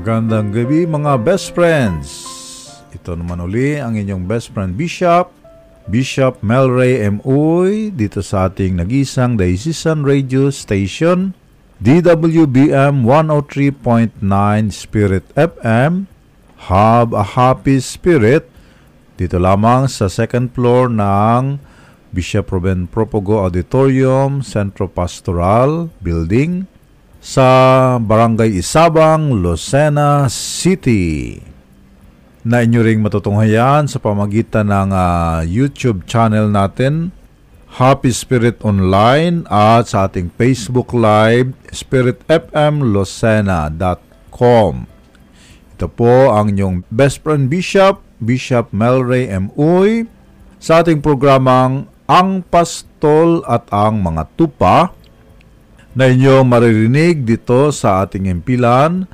Magandang gabi mga best friends. Ito naman uli ang inyong best friend Bishop, Bishop Melray M. Uy, dito sa ating nagisang Diocesan Radio Station, DWBM 103.9 Spirit FM. Have a happy spirit. Dito lamang sa second floor ng Bishop Ruben Propogo Auditorium, Centro Pastoral Building, sa Barangay Isabang, Lucena City. Na inyo ring matutunghayan sa pamagitan ng uh, YouTube channel natin, Happy Spirit Online at sa ating Facebook Live, spiritfmlocena.com. Ito po ang inyong best friend Bishop, Bishop Melray M. Uy, sa ating programang Ang Pastol at ang Mga Tupa, na inyong maririnig dito sa ating impilan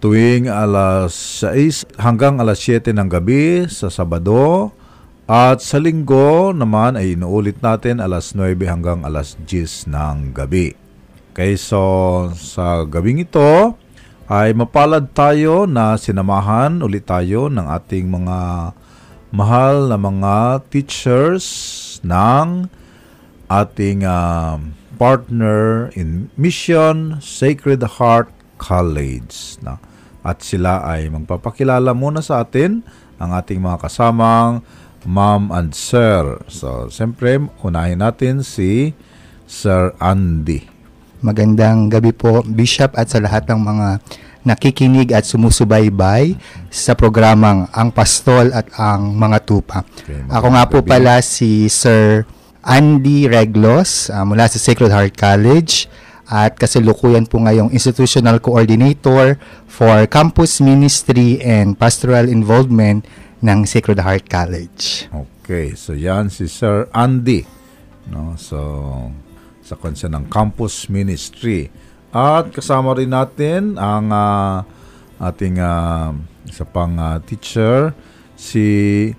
tuwing alas 6 hanggang alas 7 ng gabi sa Sabado at sa linggo naman ay inuulit natin alas 9 hanggang alas 10 ng gabi. Okay, sa gabing ito ay mapalad tayo na sinamahan ulit tayo ng ating mga mahal na mga teachers ng ating uh, partner in mission Sacred Heart College. Na? At sila ay magpapakilala muna sa atin ang ating mga kasamang ma'am and sir. So, siyempre, unahin natin si Sir Andy. Magandang gabi po, Bishop, at sa lahat ng mga nakikinig at sumusubaybay sa programang Ang Pastol at Ang Mga Tupa. Okay, Ako nga po pala si Sir Andy Reglos uh, mula sa Sacred Heart College at kasalukuyan po ngayong Institutional Coordinator for Campus Ministry and Pastoral Involvement ng Sacred Heart College. Okay, so yan si Sir Andy. No, so sa konsya ng Campus Ministry. At kasama rin natin ang uh, ating uh, isa pang uh, teacher si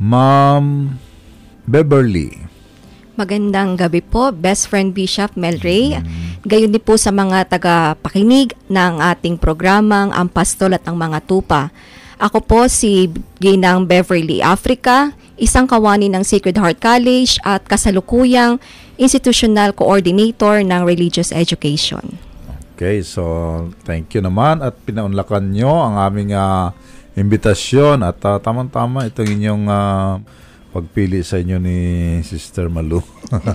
Ma'am Beverly. Magandang gabi po, Best Friend Bishop Melray. Mm. Gayon din po sa mga taga-pakinig ng ating programang Ang Pastol at ang Mga Tupa. Ako po si Ginang Beverly Africa, isang kawani ng Sacred Heart College at kasalukuyang Institutional Coordinator ng Religious Education. Okay, so thank you naman at pinaunlakan nyo ang aming uh, imbitasyon at uh, tamang-tama itong inyong uh, pagpili sa inyo ni Sister Malu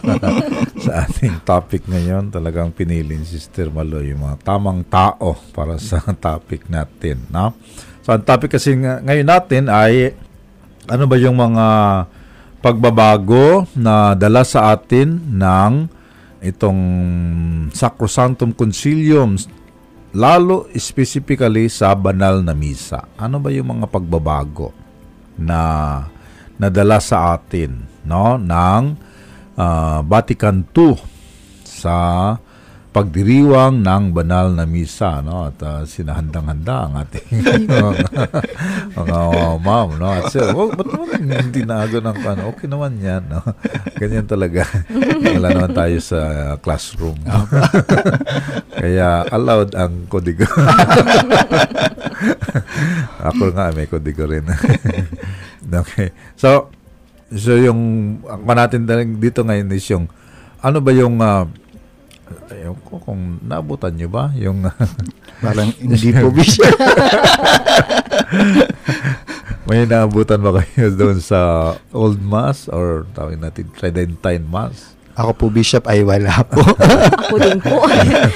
sa ating topic ngayon. Talagang pinili ni Sister Malu yung mga tamang tao para sa topic natin. No? So ang topic kasi ngayon natin ay ano ba yung mga pagbabago na dala sa atin ng itong Sacrosanctum Concilium lalo specifically sa banal na misa. Ano ba yung mga pagbabago na nadala sa atin no ng uh, Vatican II sa pagdiriwang ng banal na misa no at uh, sinahandang-handa ang ating mga uh, ma'am no at sir oh, ba't naman hindi naago ng ano okay naman yan no ganyan talaga. Wala naman tayo sa classroom. No? kaya allowed ang kodigo. Ako nga may kodigo rin Okay. So, so yung ang natin dito ngayon is yung ano ba yung uh, Ayaw ko kung nabutan nyo ba yung parang hindi po bisya. May naabutan ba kayo doon sa Old Mass or tawag natin Tridentine Mass? Ako po, Bishop, ay wala po. Ako din po,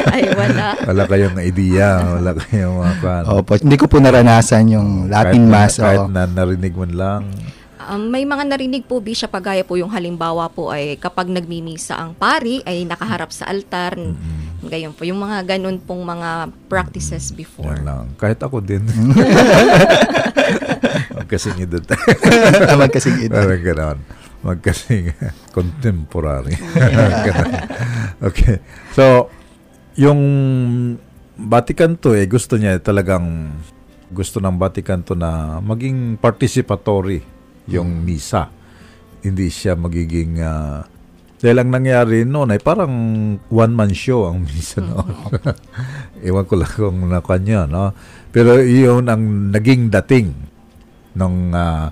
ay wala. Wala kayong idea, wala kayong mga kan. Opo, hindi ko po naranasan yung Latin kahit Mass. Kahit na narinig mo lang. Um, may mga narinig po, Bishop, pagaya po yung halimbawa po ay kapag nagmimisa ang pari ay nakaharap sa altar. Mm-hmm. Gayon po, yung mga ganun pong mga practices before. Yan lang. Kahit ako din. Magkasing edad. Magkasing edad. Parang gano'n magkasing contemporary. okay. So, yung Vatican to eh, gusto niya talagang gusto ng Vatican to na maging participatory yung hmm. misa. Hindi siya magiging uh, Dahil ang nangyari noon ay parang one-man show ang misa noon. Iwan ko lang kung nakuha niyo, no? Pero iyon ang naging dating nung ah,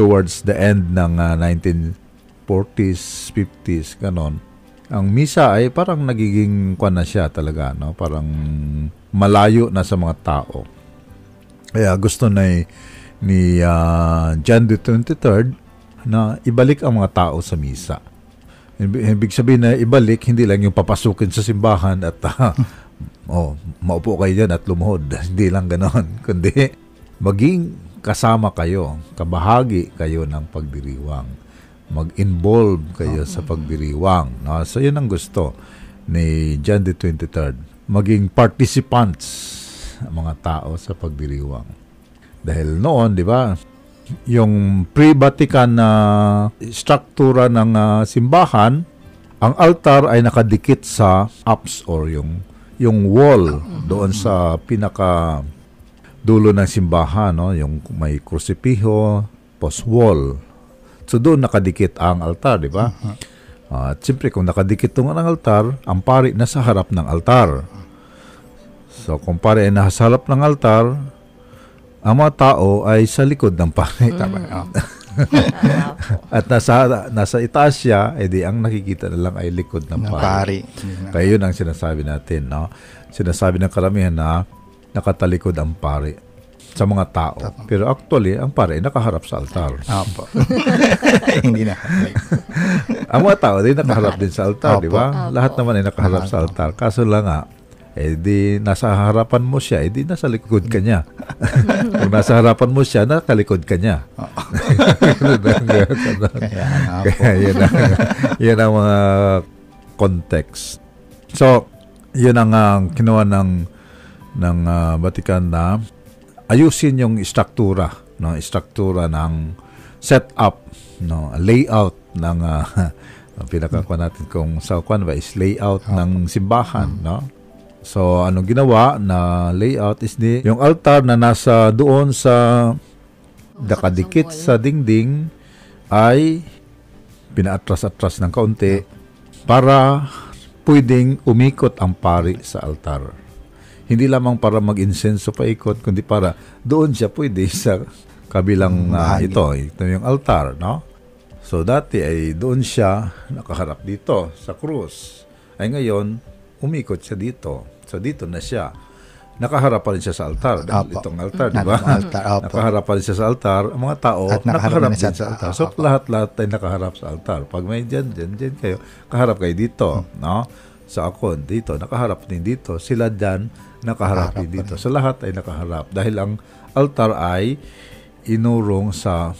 towards the end ng ah, 1940s, 50s, ganon. Ang misa ay parang nagiging kwan na siya talaga, no? Parang malayo na sa mga tao. Kaya gusto na ni, ni ah, John the 23rd na ibalik ang mga tao sa misa. Ibig sabihin na ibalik, hindi lang yung papasukin sa simbahan at ah, oh, maupo kayo dyan at lumuhod. Hindi lang ganon. Kundi maging kasama kayo, kabahagi kayo ng pagdiriwang. Mag-involve kayo sa pagdiriwang. No? So yun ang gusto ni John the 23rd. Maging participants ang mga tao sa pagdiriwang. Dahil noon, di ba, yung pre-Vatican na struktura ng ah, simbahan, ang altar ay nakadikit sa apse or yung yung wall doon sa pinaka dulo ng simbahan, no? yung may krusipiho, post wall. So doon nakadikit ang altar, di ba? Ah, At siyempre kung nakadikit doon ang altar, ang pari nasa harap ng altar. So kung pari ay nasa harap ng altar, ang mga tao ay sa likod ng pari. Tama. Oh. At nasa nasa itaas siya, edi ang nakikita na lang ay likod ng Ng pari. pari. Kaya yun ang sinasabi natin, no? Sinasabi ng karamihan na nakatalikod ang pari sa mga tao. Pero actually, ang pari ay nakaharap sa altar. Opo. Hindi na. ang mga tao din nakaharap din sa altar, Opo. di ba? Lahat naman ay nakaharap sa altar. Kaso lang nga, eh di nasa harapan mo siya, eh di nasa likod ka niya. Kung nasa harapan mo siya, nakalikod ka niya. Kaya. Kaya yun ang, yun ang mga context. So, yun ang uh, kinuha ng, ng ah, Vatican na ayusin yung struktura, no? struktura ng setup, no? layout ng uh, ang pinakakuha natin kung sa kwan ba is layout ng simbahan, no? So, anong ginawa na layout is di, yung altar na nasa doon sa nakadikit sa dingding ay pinaatras-atras ng kaunti para pwedeng umikot ang pari sa altar. Hindi lamang para mag-insenso pa ikot, kundi para doon siya pwede sa kabilang Bahagi. ito. Ito yung altar, no? So dati ay doon siya nakaharap dito sa krus. Ay ngayon, umikot siya dito. So dito na siya. Nakaharap pa rin siya sa altar. Dahil Opo. itong altar, di ba? Altar, opo. nakaharap pa rin siya sa altar. Ang mga tao, At nakaharap nakaharap na din siya sa altar. So lahat-lahat ay nakaharap sa altar. Pag may dyan, dyan, dyan kayo, kaharap kayo dito. No? Sa ako, dito, nakaharap din dito. Sila dyan, nakaharap din dito. So lahat ay nakaharap. Dahil ang altar ay inurong sa,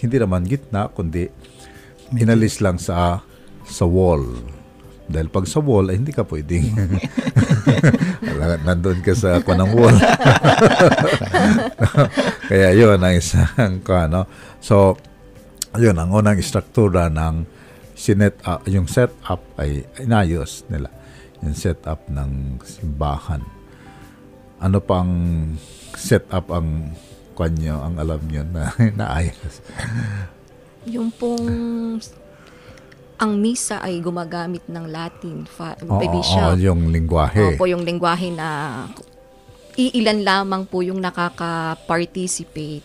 hindi naman gitna, kundi inalis lang sa sa wall. Dahil pag sa wall, ay hindi ka pwedeng. Nandun ka sa ako ng wall. Kaya yun ang isang ko, ano. So, yun, ang unang struktura ng sinet up, yung setup ay inayos nila. Yung setup ng simbahan. Ano pang setup ang kanyo, ang alam nyo na naayos? Yung pong ang misa ay gumagamit ng Latin fa- Oo, Bishop. oo, yung lingwahe. Opo, yung lengguwahe na iilan lamang po yung nakaka-participate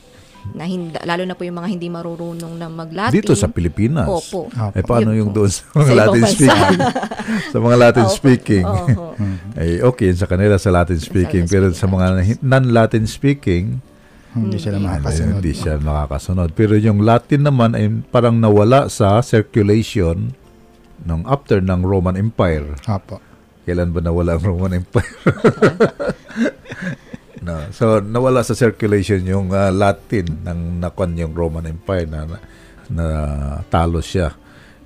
na hindi, lalo na po yung mga hindi marurunong na mag-Latin. Dito sa Pilipinas. Opo. Eh paano Yun yung po. doon sa mga Sa ibang Latin bansa. speaking? sa mga Latin Opo. speaking. Oho. ay okay sa kanila sa Latin speaking. Latin pero speaking. sa mga non-Latin speaking, Hindi sila ay, makakasunod. hindi siya nakakasunod. Pero yung Latin naman ay parang nawala sa circulation nung after ng Roman Empire. Opo. Kailan ba nawala ang Roman Empire? no. So, nawala sa circulation yung ah, Latin ng nakon yung Roman Empire na, na, na talo siya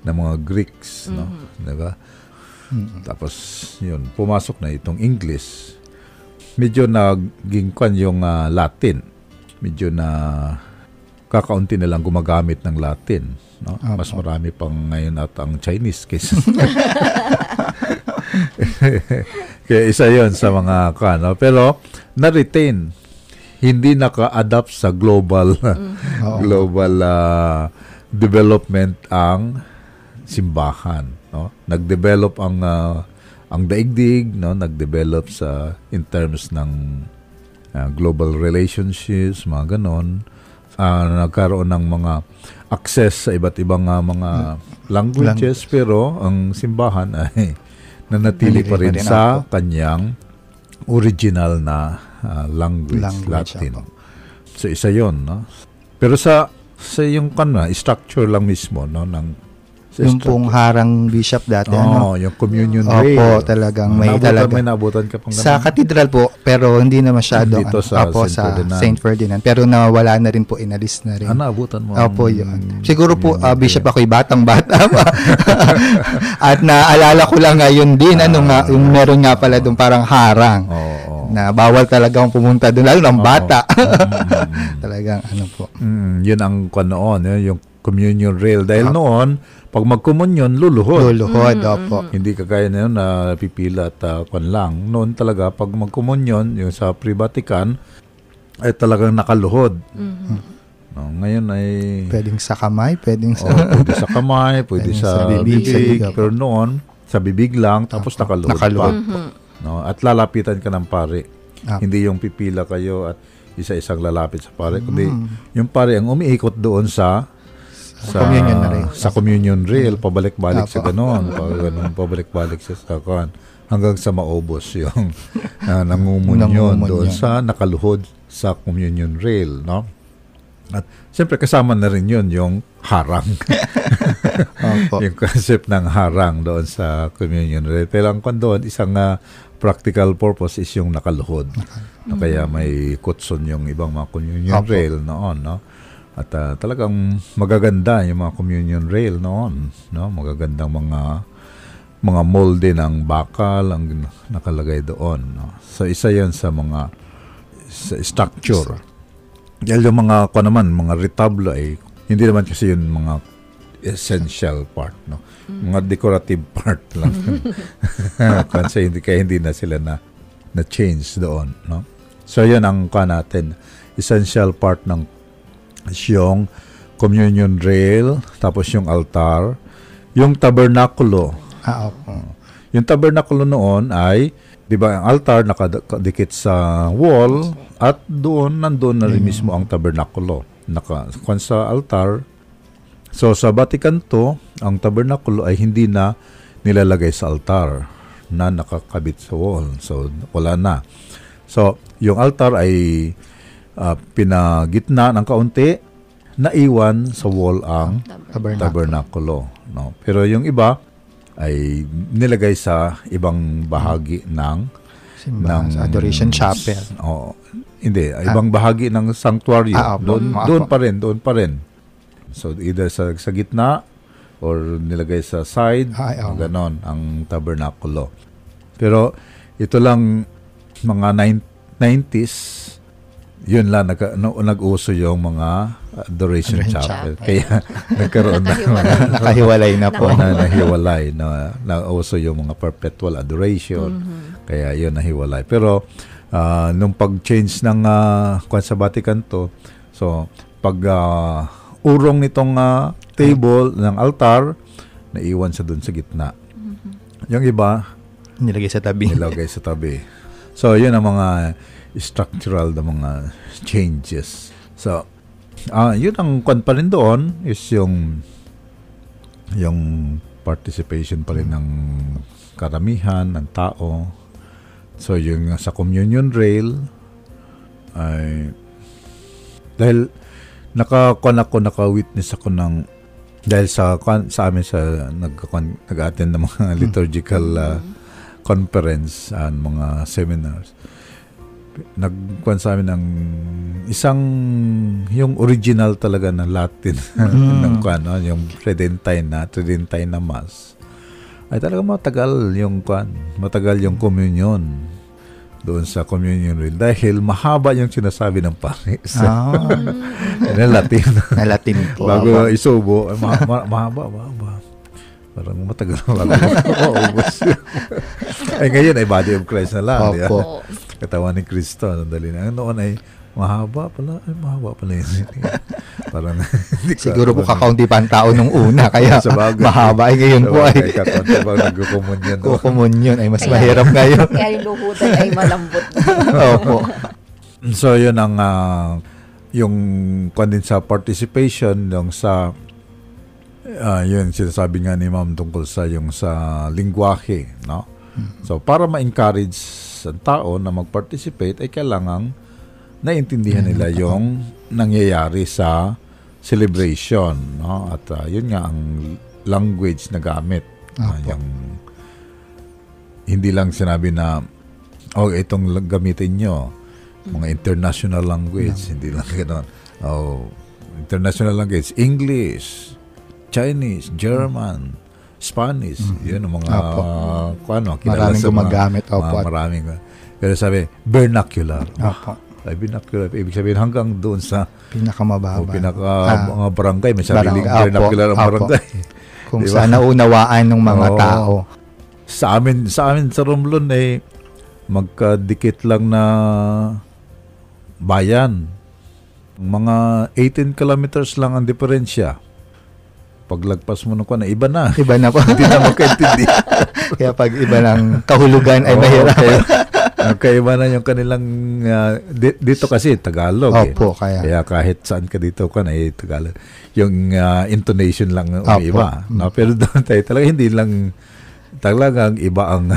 ng mga Greeks, no? Di ba? Tapos, yun, pumasok na itong English. Medyo naging kwan yung ah, Latin. Medyo na kakaunti na lang gumagamit ng Latin. No? Mas marami pang ngayon at ang Chinese kaysa Kaya isa yon sa mga kano. Pero na-retain. Hindi naka-adapt sa global global ah, development ang simbahan, no? Nag-develop ang ah, ang daigdig, no? Nag-develop sa in terms ng ah, global relationships, mga ganon. Ah, nagkaroon ng mga access sa iba't ibang ah, mga languages pero ang simbahan ay nanatili pa rin Nanatili pa rin, sa kanyang original na ah, language, Language, Latin. apo. So isa 'yon, no? Pero sa sa yung kana, structure lang mismo no ng sa Yung pong harang bishop dati. Oo, ano? yung communion Opo, rail. talagang may Naabutan- talaga. May naabutan ka pang Sa katedral po, pero hindi na masyado. Dito ano, sa Opo, Saint sa Ferdinand. Saint Ferdinand. Pero nawala na rin po, inalis na rin. Ah, naabutan mo. Opo, yun. Siguro po, ah, Bishop, ako'y batang-bata. At naalala ko lang ngayon din, ano nga, yung meron nga pala doon parang harang. Oo. oo. Na bawal talaga akong pumunta doon, lalo ng bata. Mm, Talagang ano po. mm, yun ang kwan noon, yun, yung communion rail. Dahil noon, pag magkomunyon, luluhod. Luluhod, opo. Hindi kagaya na yun na pipila at uh, kwan lang. Noon talaga, pag magkomunyon, yung sa pre-Vatican, ay talagang nakaluhod. No, ngayon ay... Pwedeng sa kamay, pwedeng sa... Oh, pwede sa kamay, pwede Pwede sa, sa bibig, bibig, sa bibig, opo. pero noon, sa bibig lang, tapos nakaluhod, Nakaluhod. pa. No? At lalapitan ka ng pare. Ah. Hindi yung pipila kayo at isa-isang lalapit sa pare, kundi Mm. yung pare ang umiikot doon sa sa communion na rail. Sa communion rail, pabalik-balik sa ganon. Pa, ganon pabalik-balik siya sa kan hanggang sa maubos yung uh, nangumunyon Nangumunyon. doon sa nakaluhod sa communion rail, no? At siyempre kasama na rin yun yung harang. Opo. yung concept ng harang doon sa communion rail. Pero ang kwan doon, isang ah, practical purpose is yung nakaluhod. No, kaya may kutson yung ibang mga communion Opo. rail noon, no? At ah, talagang magaganda yung mga communion rail noon, no? Magagandang mga mga molde ng bakal ang nakalagay doon, no? So isa 'yon sa mga sa structure. Dahil yung mga ko naman, mga retablo ay hindi naman kasi yun mga essential part, no? Mga decorative part lang. kasi hindi kaya hindi na sila na na change doon, no? So yun ang ka natin, essential part ng yung communion rail, tapos yung altar, yung tabernakulo. Ah, opo. Yung tabernakulo noon ay, di ba, ang altar nakadikit sa wall at doon, nandoon na rin mismo ang tabernakulo. Naka, sa altar, so sa Vatican II, ang tabernakulo ay hindi na nilalagay sa altar na nakakabit sa wall. So, wala na. So, yung altar ay ah, pinagitna ng kaunti, naiwan sa wall ang Tabernacle. tabernakulo. No? Pero yung iba ay nilagay sa ibang bahagi ng Simbahan, ng Adoration Chapel. Oo. hindi, ibang bahagi ng sanctuary. Ah, doon Mm. doon pa rin, doon pa rin. So either sa sa gitna or nilagay sa side, Ay, oo. ganon ang tabernakulo. Pero ito lang mga nine- 90s yun lang nag, no, nag-uso yung mga adoration, Adoration chapel. chapel. Kaya nagkaroon na Nakahiwalay. Nakahiwalay na po. na nahiwalay na nauso yung mga perpetual adoration kaya yun nahiwalay pero ah, nung pag-change ng uh, kwan sa Vatican to so pag ah, urong nitong ah, table ng altar naiwan sa dun sa gitna yung iba Nilagay sa tabi. nilagay sa tabi so yun ang mga structural na mga changes. So ah yun ang kwan pa rin doon is yung yung participation pa rin ng karamihan ng tao. So yung sa communion rail ay dahil nakakuan ako naka-witness ako ng dahil sa sa amin sa nag nag-attend ng mga liturgical uh, conference and mga seminars nagkuan sa amin ng isang yung original talaga na Latin. Ng kuan no? yung Tridentine na Tridentine na mass. Ay talaga matagal yung kuan matagal yung communion doon sa communion rail dahil mahaba yung sinasabi ng pare sa Ah, na Latin. Na Latin po. bago isubo. Ay ma- ma- mahaba mahaba. Parang matagal bago maubos ay ngayon ay body of Christ na lang? Opo. Oo. Katawan ni Kristo. Sandali na. Noon ay mahaba pala. Ay, mahaba pala yun. Parang, hindi ko Siguro po kakaunti pa ang tao nung una, kaya Sa bagay. mahaba. Ay ngayon po ay Sabagay, kakaunti pa nagkukumunyan. no? kukumunyon ay mas Kaya- mahirap ngayon. Kaya yung luhudan ay malambot. Opo. So, yun ang ah, yung kwan din sa participation yung sa ah, yun sinasabi nga ni ma'am tungkol sa yung sa lingwahe no so para ma-encourage ang tao na mag-participate ay kailangan naintindihan nila yung nangyayari sa celebration no? At ah, yun nga ang language na gamit. Ah, Opo. yung hindi lang sinabi na oh itong gamitin nyo. Mga international language hindi lang gano'n. Oh international language English Chinese German Spanish yun ang mga Opo. kung ano Maraming sa mga- gumagamit, opo. mga maraming pero sabi vernacular Opo. ay vernacular ibig sabihin hanggang doon sa Pinakamababa. o pinaka Ah, mga barangay may sariling Barangay, opo, vernacular ang barangay kung Di ba? saan naunawaan ng mga Oo. tao. sa amin sa amin sa Romblon eh magkadikit lang na bayan. Mga 18 kilometers lang ang diferensya. Paglagpas mo ng na iba na. Iba na po. Hindi na magkaintindi. Kaya pag iba ng kahulugan ay mahirap. kaya, magkaiba na yung kanilang ah, di- dito kasi Tagalog eh. Opo, kaya. Kaya kahit saan ka dito ka na eh, Tagalog. Yung ah, intonation lang ang Opo. iba. Mm. No? Pero doon tayo talaga hindi lang talagang iba ang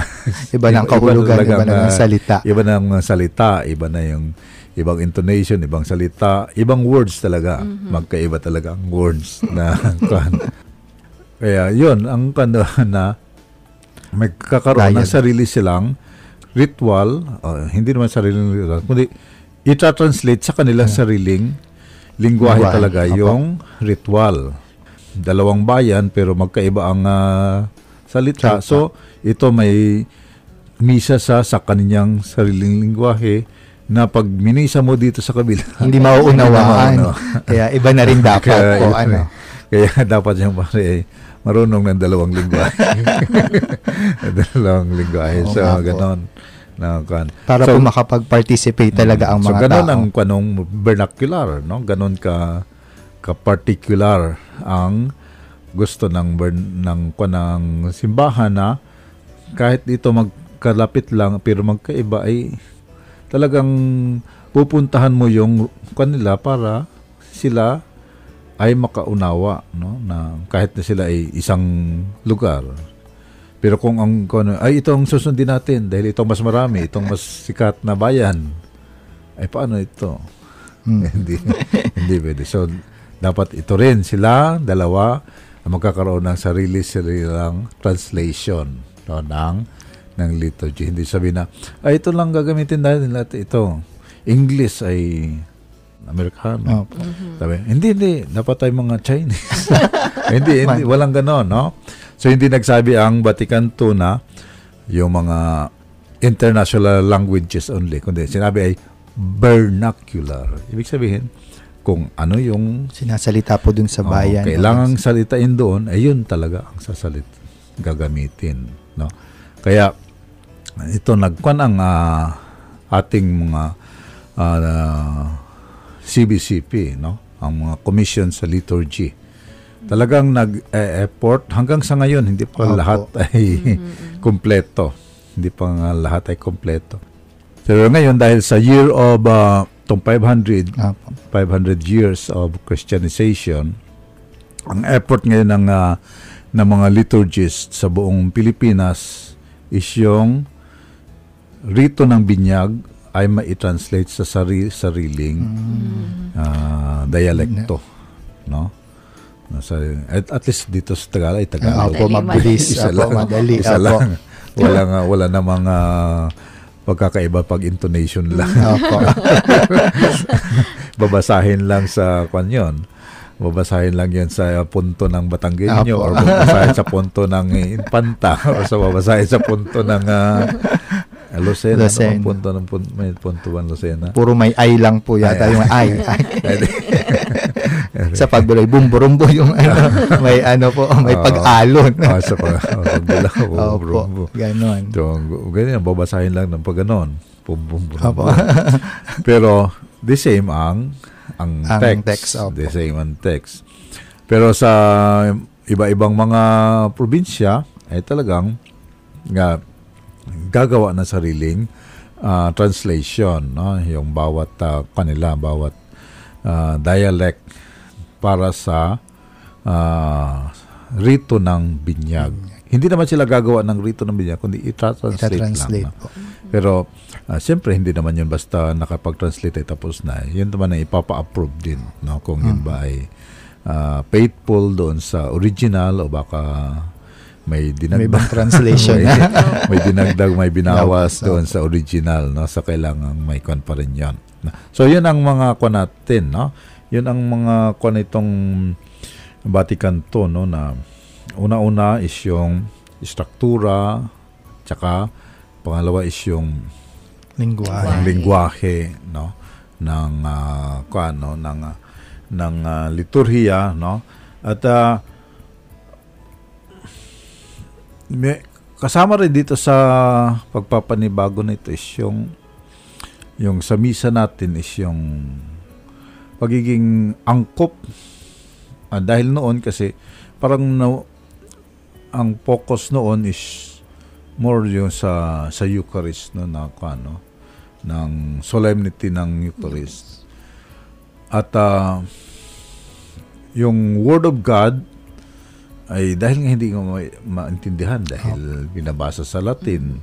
Iba ng kahulugan, iba, talagang, na ng ah, salita. Iba ang salita, iba na yung ibang intonation, ibang salita, ibang words talaga. Magkaiba talaga ang words na kuwan. Kaya yun, ang kano na may kakaroon ng sarili silang ritual, uh, hindi naman sariling ritual, kundi ita-translate sa kanilang sariling lingwahe Lingwahe, talaga opo. yung ritual. Dalawang bayan pero magkaiba ang ah, salita. Salita. So, ito may misa sa sa kanyang sariling lingwahe na pag minisa mo dito sa kabila. Hindi mauunawaan. Hindi. Kaya iba na rin dapat Kaya, yun Ano. Kaya dapat yung pare marunong ng dalawang lingwahe. dalawang lingwahe. Oo so, nga ganon. Na, kan. Para so, po makapag-participate talaga ang so, mga ganon tao. ang kanong vernacular, no? Ganon ka ka-particular ang gusto ng ng kanang simbahan na kahit dito magkalapit lang pero magkaiba ay talagang pupuntahan mo yung kanila para sila ay makaunawa no? Na kahit na sila ay isang lugar. Pero kung ang kung ano, ay itong susundin natin dahil itong mas marami itong mas sikat na bayan. Ay paano ito? Hmm. hindi hindi pwede. So dapat ito rin sila dalawa ang magkakaroon ng sarili sarilang translation no, ng ng liturgy hindi sabi na ay ito lang gagamitin natin lahat ito English ay Amerikano Opo. sabi, hindi, hindi. Dapat tayo mga Chinese. hindi, hindi. Walang ganon, no? So, hindi nagsabi ang Vatican II na yung mga international languages only. Kundi sinabi ay vernacular. Ibig sabihin, kung ano yung Sinasalita po dun sa bayan. kailangang salitain doon, ay yun talaga ang sasalit gagamitin, no? Kaya ito nagkuan ang ah, ating mga ah, CBCP, no? Ang mga commission sa liturgy. Talagang nag-effort hanggang sa ngayon hindi pa Opo. lahat ay kumpleto. Hindi pa nga lahat ay kumpleto. Pero ngayon dahil sa year of ah, tong 500 Opo. 500 years of Christianization, ang effort ngayon ng, ah, ng mga liturgists sa buong Pilipinas is yung rito ng binyag ay ma-translate sa sari, sariling ah, dialekto. No? Nasa, at, at least dito sa Tagalog ay Tagalog. Madali, mabilis. Isa Opo, lang. madali. Isa lang. Wala nga, wala namang ah, pagkakaiba pag intonation lang. Opo. babasahin lang sa kwan yun. Babasahin lang yan sa punto ng Batanggenyo or babasahin sa punto ng Infanta or sa babasahin sa punto ng uh, Lucena. Lucena. Ano, punto ng punto, may punto ba Lucena? Puro may ay lang po yata Ay, yung ay. ay. Ay, sa pagbuloy, bumburumbo yung ano, may ano po, may pag-alon. Ah, sa pag pagbulaw. Opo, ganon. So, ganyan, babasahin lang ng pag ganon. Bum, bum, bum, Opo. bum. Pero, the same ang ang, Ang text. text, opo. the same ang text. Pero sa iba-ibang mga probinsya ay talagang nga gagawa ng sariling ah, translation, no? Yung bawat ah, kanila, bawat ah, dialect para sa ah, rito ng binyag. Hindi naman sila gagawa ng rito ng binyag, kundi i-translate lang. No? Pero ah, siyempre hindi naman yun basta nakapag-translate ay tapos na. Yun naman ay ipapa-approve din no kung yun ba ay ah, faithful doon sa original o baka may May dinagdag ibang translation may, may dinagdag, may binawas Opo. doon sa original no sa kailangan may kwan pa rin yun. So yun ang mga kwan natin no. Yun ang mga kwan itong Vatican to no na una-una is yung struktura tsaka pangalawa is yung Lingwahe. ang lingwahe no ng uh, no ng ah, ng ah, liturhiya no at ah, may, kasama rin dito sa pagpapanibago nito is yung yung sa misa natin is yung pagiging angkop Ah, dahil noon kasi parang na, ang focus noon is more yung sa sa Eucharist no na ano ng solemnity ng Eucharist. At ah, yung Word of God ay dahil nga hindi ko ma- maintindihan dahil binabasa sa Latin,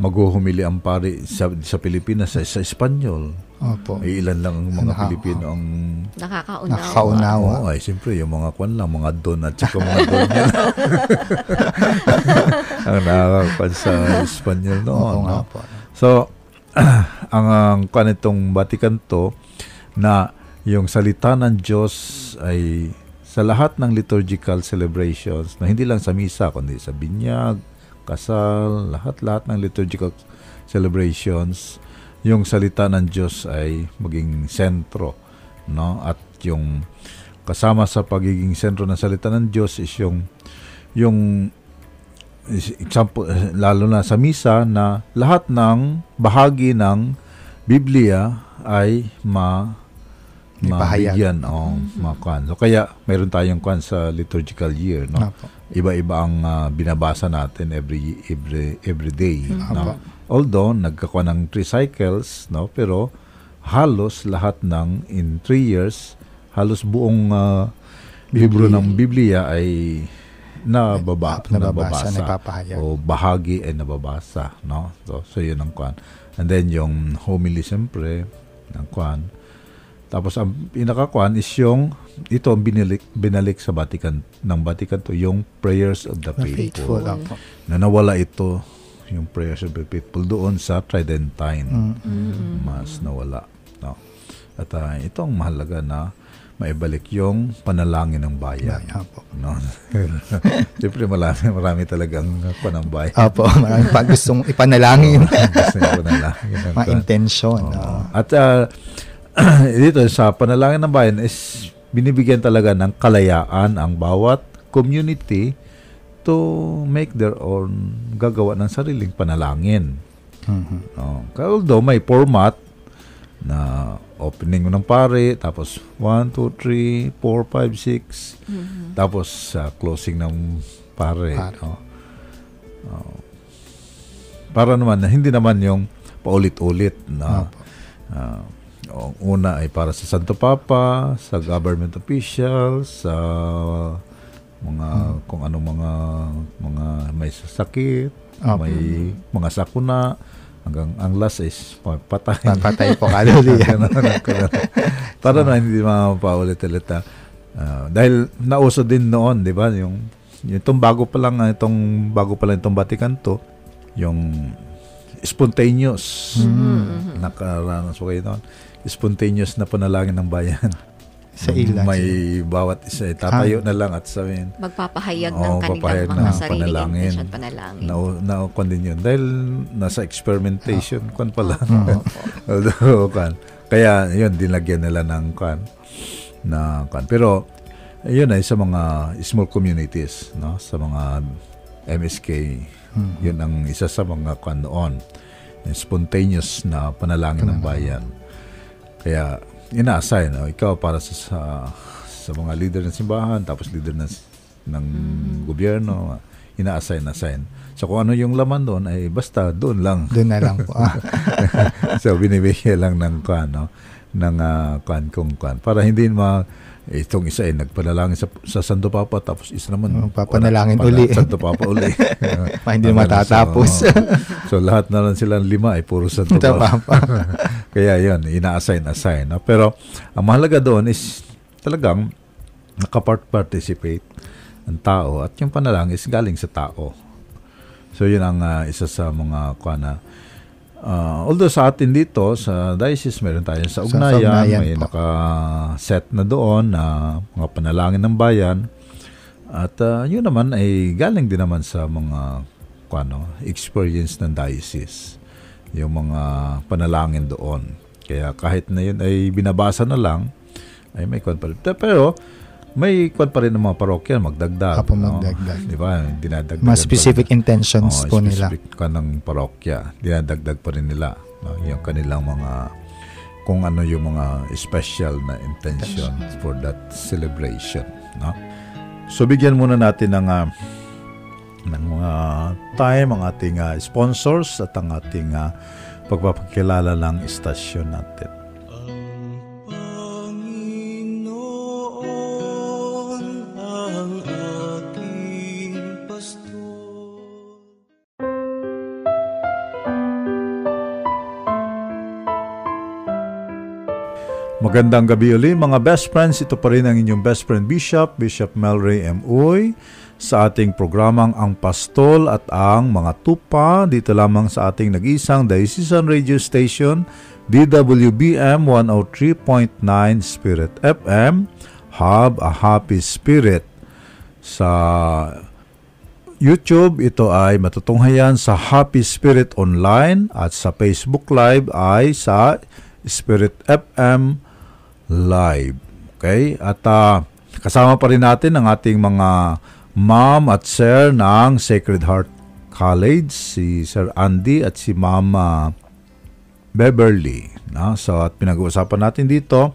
maghuhumili ang pari sa, sa Pilipinas sa, sa Espanyol. Opo. Ay ilan lang ang mga Naka- Pilipino ang Nakakaunawa. Nakakaunawa. Oo, ay siyempre yung mga kwan lang, mga don at saka mga don yan. ang nakakakwan sa Espanyol noon. Oo nga no? po. So, ang, ang kwan itong Vatican to na yung salita ng Diyos ay sa lahat ng liturgical celebrations, na hindi lang sa misa, kundi sa binyag, kasal, lahat-lahat ng liturgical celebrations, yung salita ng Diyos ay maging sentro, no? At yung kasama sa pagiging sentro ng salita ng Diyos is yung yung example lalo na sa misa na lahat ng bahagi ng Biblia ay ma Mabigyan o makuan. So kaya mayroon tayong kuan sa liturgical year, no? Opo. Iba-iba ang ah, binabasa natin every every every day, no? Opo. Although nagkakuha ng three cycles, no? Pero halos lahat ng in three years, halos buong ah, libro Biblia. ng Biblia ay nababa, Nababasa, nababasa o bahagi ay nababasa, no? So, so yun ang kwan. And then yung homily siyempre, ng kwan. Tapos ang pinakakwan is yung ito ang binalik binalik sa Vatican ng Vatican to yung prayers of the Na faithful. faithful. Na nawala ito yung prayers of the faithful doon sa Tridentine. Mm. Mas nawala, no. At ah, ito ang mahalaga na maibalik yung panalangin ng bayan. Opo. No. Siyempre marami marami talagang panambay. Opo. Maraming pa gustong ipanalangin. Gusto niya panalangin ng Mga intensyon. Oo. oo. At ah, dito sa panalangin ng bayan is binibigyan talaga ng kalayaan ang bawat community to make their own gagawa ng sariling panalangin. Mhm. Oh, although may format na opening ng pare, tapos 1, 2, 3, 4, 5, 6, tapos sa closing ng pare. Pare. no? Oh. para naman, na hindi naman yung paulit-ulit na Opo. ah, ang una ay para sa Santo Papa, sa government officials, sa mga kung anong mga mga may sakit, Opo. may mga sakuna, hanggang ang last is pa- patay. Papatay po kaluli. Ganun. Para na hindi mapaulit-ulit. Ah, dahil nauso din noon, 'di ba, yung itong bago pa lang ah, itong bago pa lang itong Vatican to, yung spontaneous. Nakaranas ko kayo noon. Spontaneous na panalangin ng bayan. Sa ilan. May bawat isa, eh, tatayo na lang at sabihin, Magpapahayag ng kanilang mga ng sariling panalangin. at panalangin. na na kwan din yun dahil nasa experimentation kwan pala Oo. although kwan kaya yun dinlagyan nila ng kwan na kwan pero yun ay sa mga small communities no sa mga MSK Mhm. yun ang isa sa mga kwan noon spontaneous na panalangin ng bayan Kaya ina-assign, no? ikaw para sa, sa sa mga leader ng simbahan, tapos leader ng ng gobyerno, ina-assign assign. So kung ano yung laman doon ay basta doon lang. Doon na lang po. Ah. so binibigyan lang ng kwan, no? Ng uh, kwan kung kwan. Para hindi ma itong isa ay nagpanalangin sa, sa Santo Papa tapos isa naman oh, papanalangin wala, uli. Santo Papa uli. Pa hindi matatapos. So, so lahat na lang sila lima ay puro Santo Papa. Kaya yon ina-assign assign no? pero ang mahalaga doon is talagang nakapart-participate ang tao at yung panalangin is galing sa tao. So yun ang uh, isa sa mga kana Uh, although sa atin dito, sa diocese, meron tayo sa ugnayan, sa ugnayan may naka-set na doon na mga panalangin ng bayan. At uh, yun naman ay galing din naman sa mga ano, experience ng diocese. Yung mga panalangin doon. Kaya kahit na yun ay binabasa na lang, ay may conflict. Pero may kwan pa rin ng mga parokya magdagdag. Apo no? magdagdag. Di ba? Dinadagdag. Mas specific pa, intentions oh, po specific nila. Specific ka ng parokya. Dinadagdag pa rin nila. No? Yung kanilang mga kung ano yung mga special na intention for that celebration. No? So bigyan muna natin ng uh, ng mga uh, time ang ating uh, sponsors at ang ating uh, pagpapakilala ng istasyon natin. Magandang gabi uli mga best friends. Ito pa rin ang inyong best friend Bishop, Bishop Melray M. Uy sa ating programang Ang Pastol at ang Mga Tupa dito lamang sa ating nag-isang diocesan radio station DWBM 103.9 Spirit FM Have a Happy Spirit sa YouTube ito ay matutunghayan sa Happy Spirit Online at sa Facebook Live ay sa Spirit FM live. Okay? At uh, kasama pa rin natin ang ating mga mom at sir ng Sacred Heart College, si Sir Andy at si Mama Beverly. No? So, at pinag-uusapan natin dito,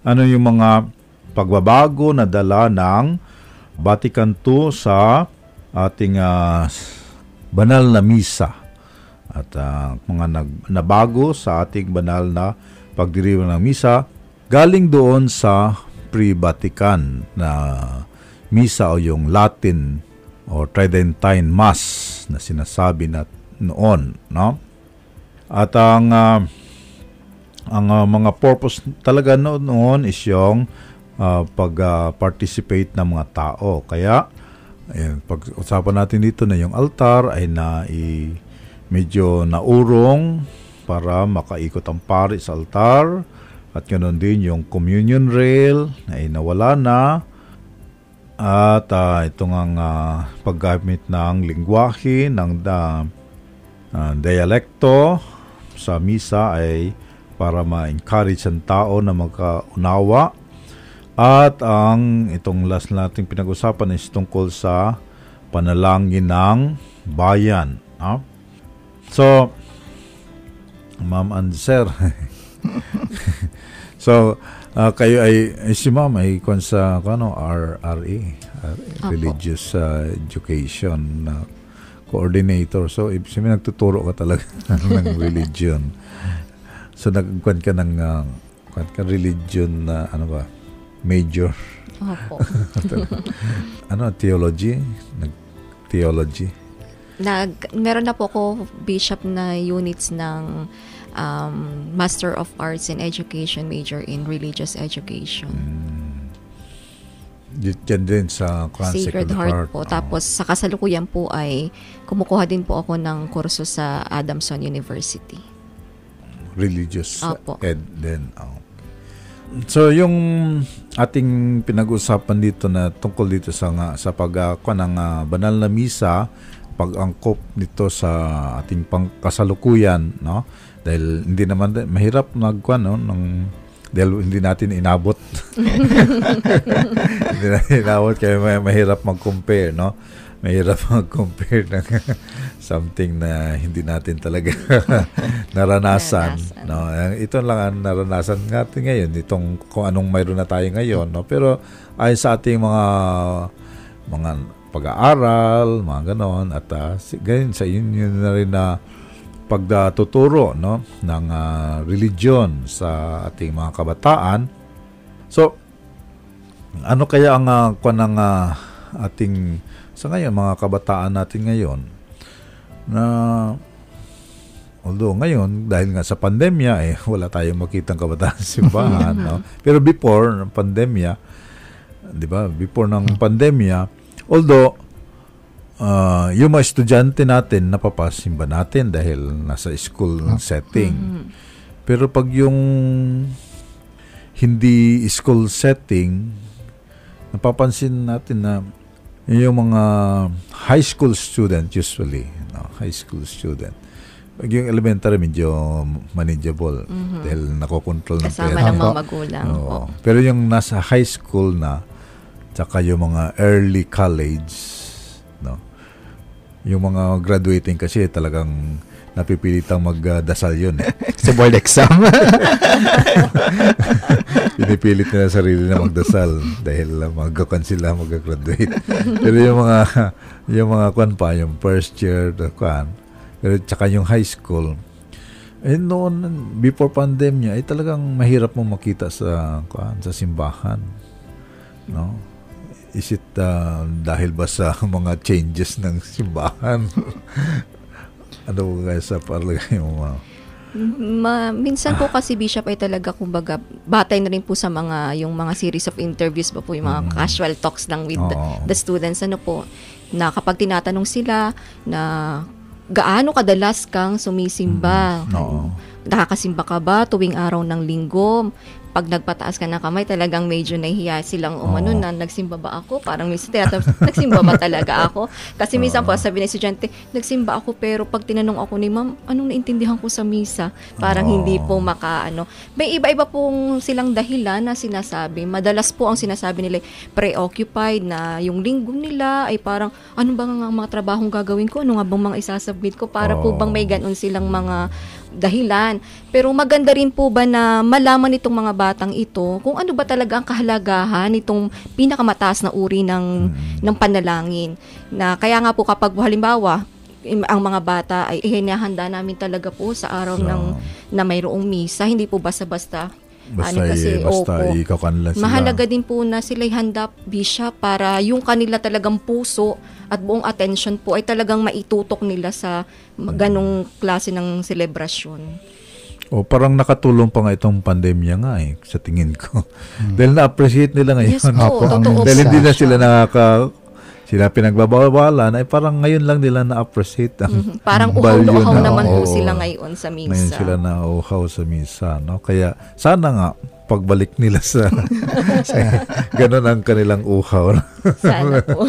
ano yung mga pagbabago na dala ng Vatican II sa ating uh, banal na misa at uh, mga nag, nabago sa ating banal na pagdiriwang ng misa Galing doon sa pre-Vatican na misa o yung Latin o Tridentine Mass na sinasabi na noon, no? At ang uh, ang uh, mga purpose talaga noon is yung uh, pag-participate uh, ng mga tao. Kaya ayun, pag-usapan natin dito na yung altar ay na i, medyo naurong para makaikot ang pari sa altar at ganoon din yung communion rail ay nawala na. At uh, ito nga uh, paggamit ng lingwahe, ng da, uh, dialekto sa misa ay para ma-encourage ang tao na magkaunawa. At ang itong last nating pinag-usapan is tungkol sa panalangin ng bayan. No? So, Ma'am and Sir, So, uh, kayo ay, si ma'am ay kung sa ano, uh, Religious uh, Education uh, Coordinator. So, ibig sabihin nagtuturo ka talaga ng religion. So, nagkuhan ka ng uh, ka religion na uh, ano ba, major. Opo. ano, theology? Nag theology? Nag, meron na po ako bishop na units ng um, Master of Arts in Education, major in Religious Education. Mm. Diyan din sa Sacred, Sacred Heart, Heart po. Oh. Tapos sa kasalukuyan po ay kumukuha din po ako ng kurso sa Adamson University. Religious Opo. ed din. Oh. So yung ating pinag-usapan dito na tungkol dito sa nga, sa pag uh, ng uh, banal na misa, pag-angkop nito sa ating pangkasalukuyan, no? Dahil hindi naman mahirap magkuan no ng dahil hindi natin inabot. hindi natin inabot kaya may, mahirap mag-compare no. mahirap mag-compare ng something na hindi natin talaga naranasan. Naranasan. No, ito lang ang naranasan natin ngayon, itong kung anong mayroon na tayo ngayon, no. Pero ayon sa ating mga mga pag-aaral, mga ganon, at uh, ganyan sa inyo na rin na pagtuturo no ng uh, religion sa ating mga kabataan. So ano kaya ang uh, kwan ng uh, ating sa ngayon mga kabataan natin ngayon na although ngayon dahil nga sa pandemya eh wala tayong makitang kabataan sa simbahan no? Pero before ng pandemya 'di ba? Before ng pandemya although uh, yung mga estudyante natin napapasimba natin dahil nasa school setting pero pag yung hindi school setting napapansin natin na yung mga high school student usually, no, high school student. Pag yung elementary medyo manageable dahil nakokontrol ng Kasama pera. ng mga magulang. Oo. Oo. Pero yung nasa high school na, tsaka yung mga early college, no? Yung mga graduating kasi talagang napipilitang magdasal yun. Eh. Sa board exam. Pinipilit nila sarili na magdasal dahil magkakan sila mag-graduate. Pero yung mga yung mga kwan pa, yung first year, the kwan, pero tsaka yung high school, eh noon, before pandemya, eh talagang mahirap mo makita sa kwan, sa simbahan. No? Is it uh, dahil ba sa mga changes ng simbahan? ano ba guys sa palagay mo? ma'am? Ma, minsan po kasi Bishop ay talaga kumbaga batay na rin po sa mga yung mga series of interviews ba po yung mga casual talks lang with the, the students ano po na kapag tinatanong sila na gaano kadalas kang sumisimba Oo. nakakasimba ka ba tuwing araw ng linggo pag nagpataas ka ng kamay, talagang medyo nahihiya silang umano Oo. na nagsimba ba ako? Parang minsan tinatanong, nagsimba ba talaga ako? Kasi minsan po, sabi ng estudyante, nagsimba ako pero pag tinanong ako ni ma'am, anong naintindihan ko sa misa? Parang Oo. hindi po makaano. May iba-iba pong silang dahilan na sinasabi. Madalas po ang sinasabi nila preoccupied na yung linggo nila ay parang ano ba nga mga trabahong gagawin ko? Ano nga bang mga isasubmit ko? Para po Oo. bang may ganun silang mga dahilan. Pero maganda rin po ba na malaman itong mga batang ito kung ano ba talaga ang kahalagahan nitong pinakamataas na uri ng ng panalangin. Na kaya nga po kapag halimbawa im- ang mga bata ay hinahanda namin talaga po sa araw So, ng na mayroong misa, hindi po basta-basta Basta, ano kasi, i- basta opo. ikaw kanila sila. Mahalaga din po na sila'y handa, Bishop, para yung kanila talagang puso at buong attention po ay talagang maitutok nila sa ganong klase ng selebrasyon. O parang nakatulong pa nga itong pandemya nga eh, sa tingin ko. Dahil na-appreciate nila ngayon. Yes po, totoo Dahil hindi na sila nakaka sila pinagbabawalan ay parang ngayon lang nila na-appreciate ang Mhm. Parang uhaw-uhaw na- naman po sila ngayon sa Ngayon misa. sila na uhaw sa misa, no? Kaya sana nga pagbalik nila sa, sa ganun ang kanilang uhaw. Sana po.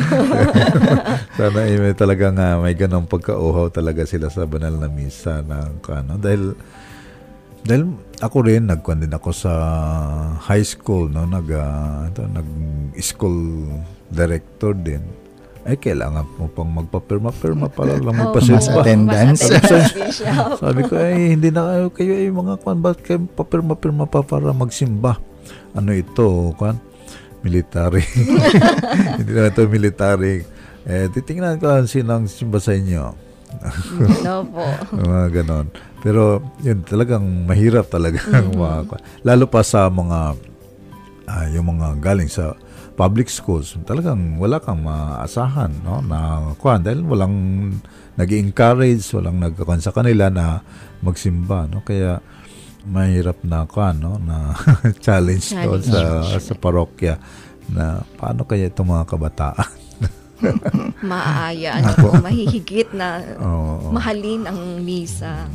Sana eh, may talagang ah, may ganong pagkauhaw talaga sila sa banal na misa ng ano dahil dahil ako rin nagkuan din ako sa high school no nag ah, ito, nag school director din ay kailangan mo pang magpapirma-pirma para lang Oh, Mas magpasimba. attendance. Mas attendance. Sabi ko, ay, hindi na kayo, kayo ay mga kwan, ba't kayo papirma-pirma pa para magsimba? Ano ito, kwan? Military. hindi na ito military. Eh, titingnan ko lang sinang simba sa inyo. no po. mga ganon. Pero, yun, talagang mahirap talaga. ang mga, lalo pa sa mga, ah, yung mga galing sa public schools, talagang wala kang maasahan, no, na kwan, dahil walang nag encourage walang nagkakan sa kanila na magsimba, no, kaya mahirap na kwan, no, na challenge, to Challenge. sa sa parokya na paano kaya itong mga kabataan. Maaaya, ano mahihigit na Oo. mahalin ang misa.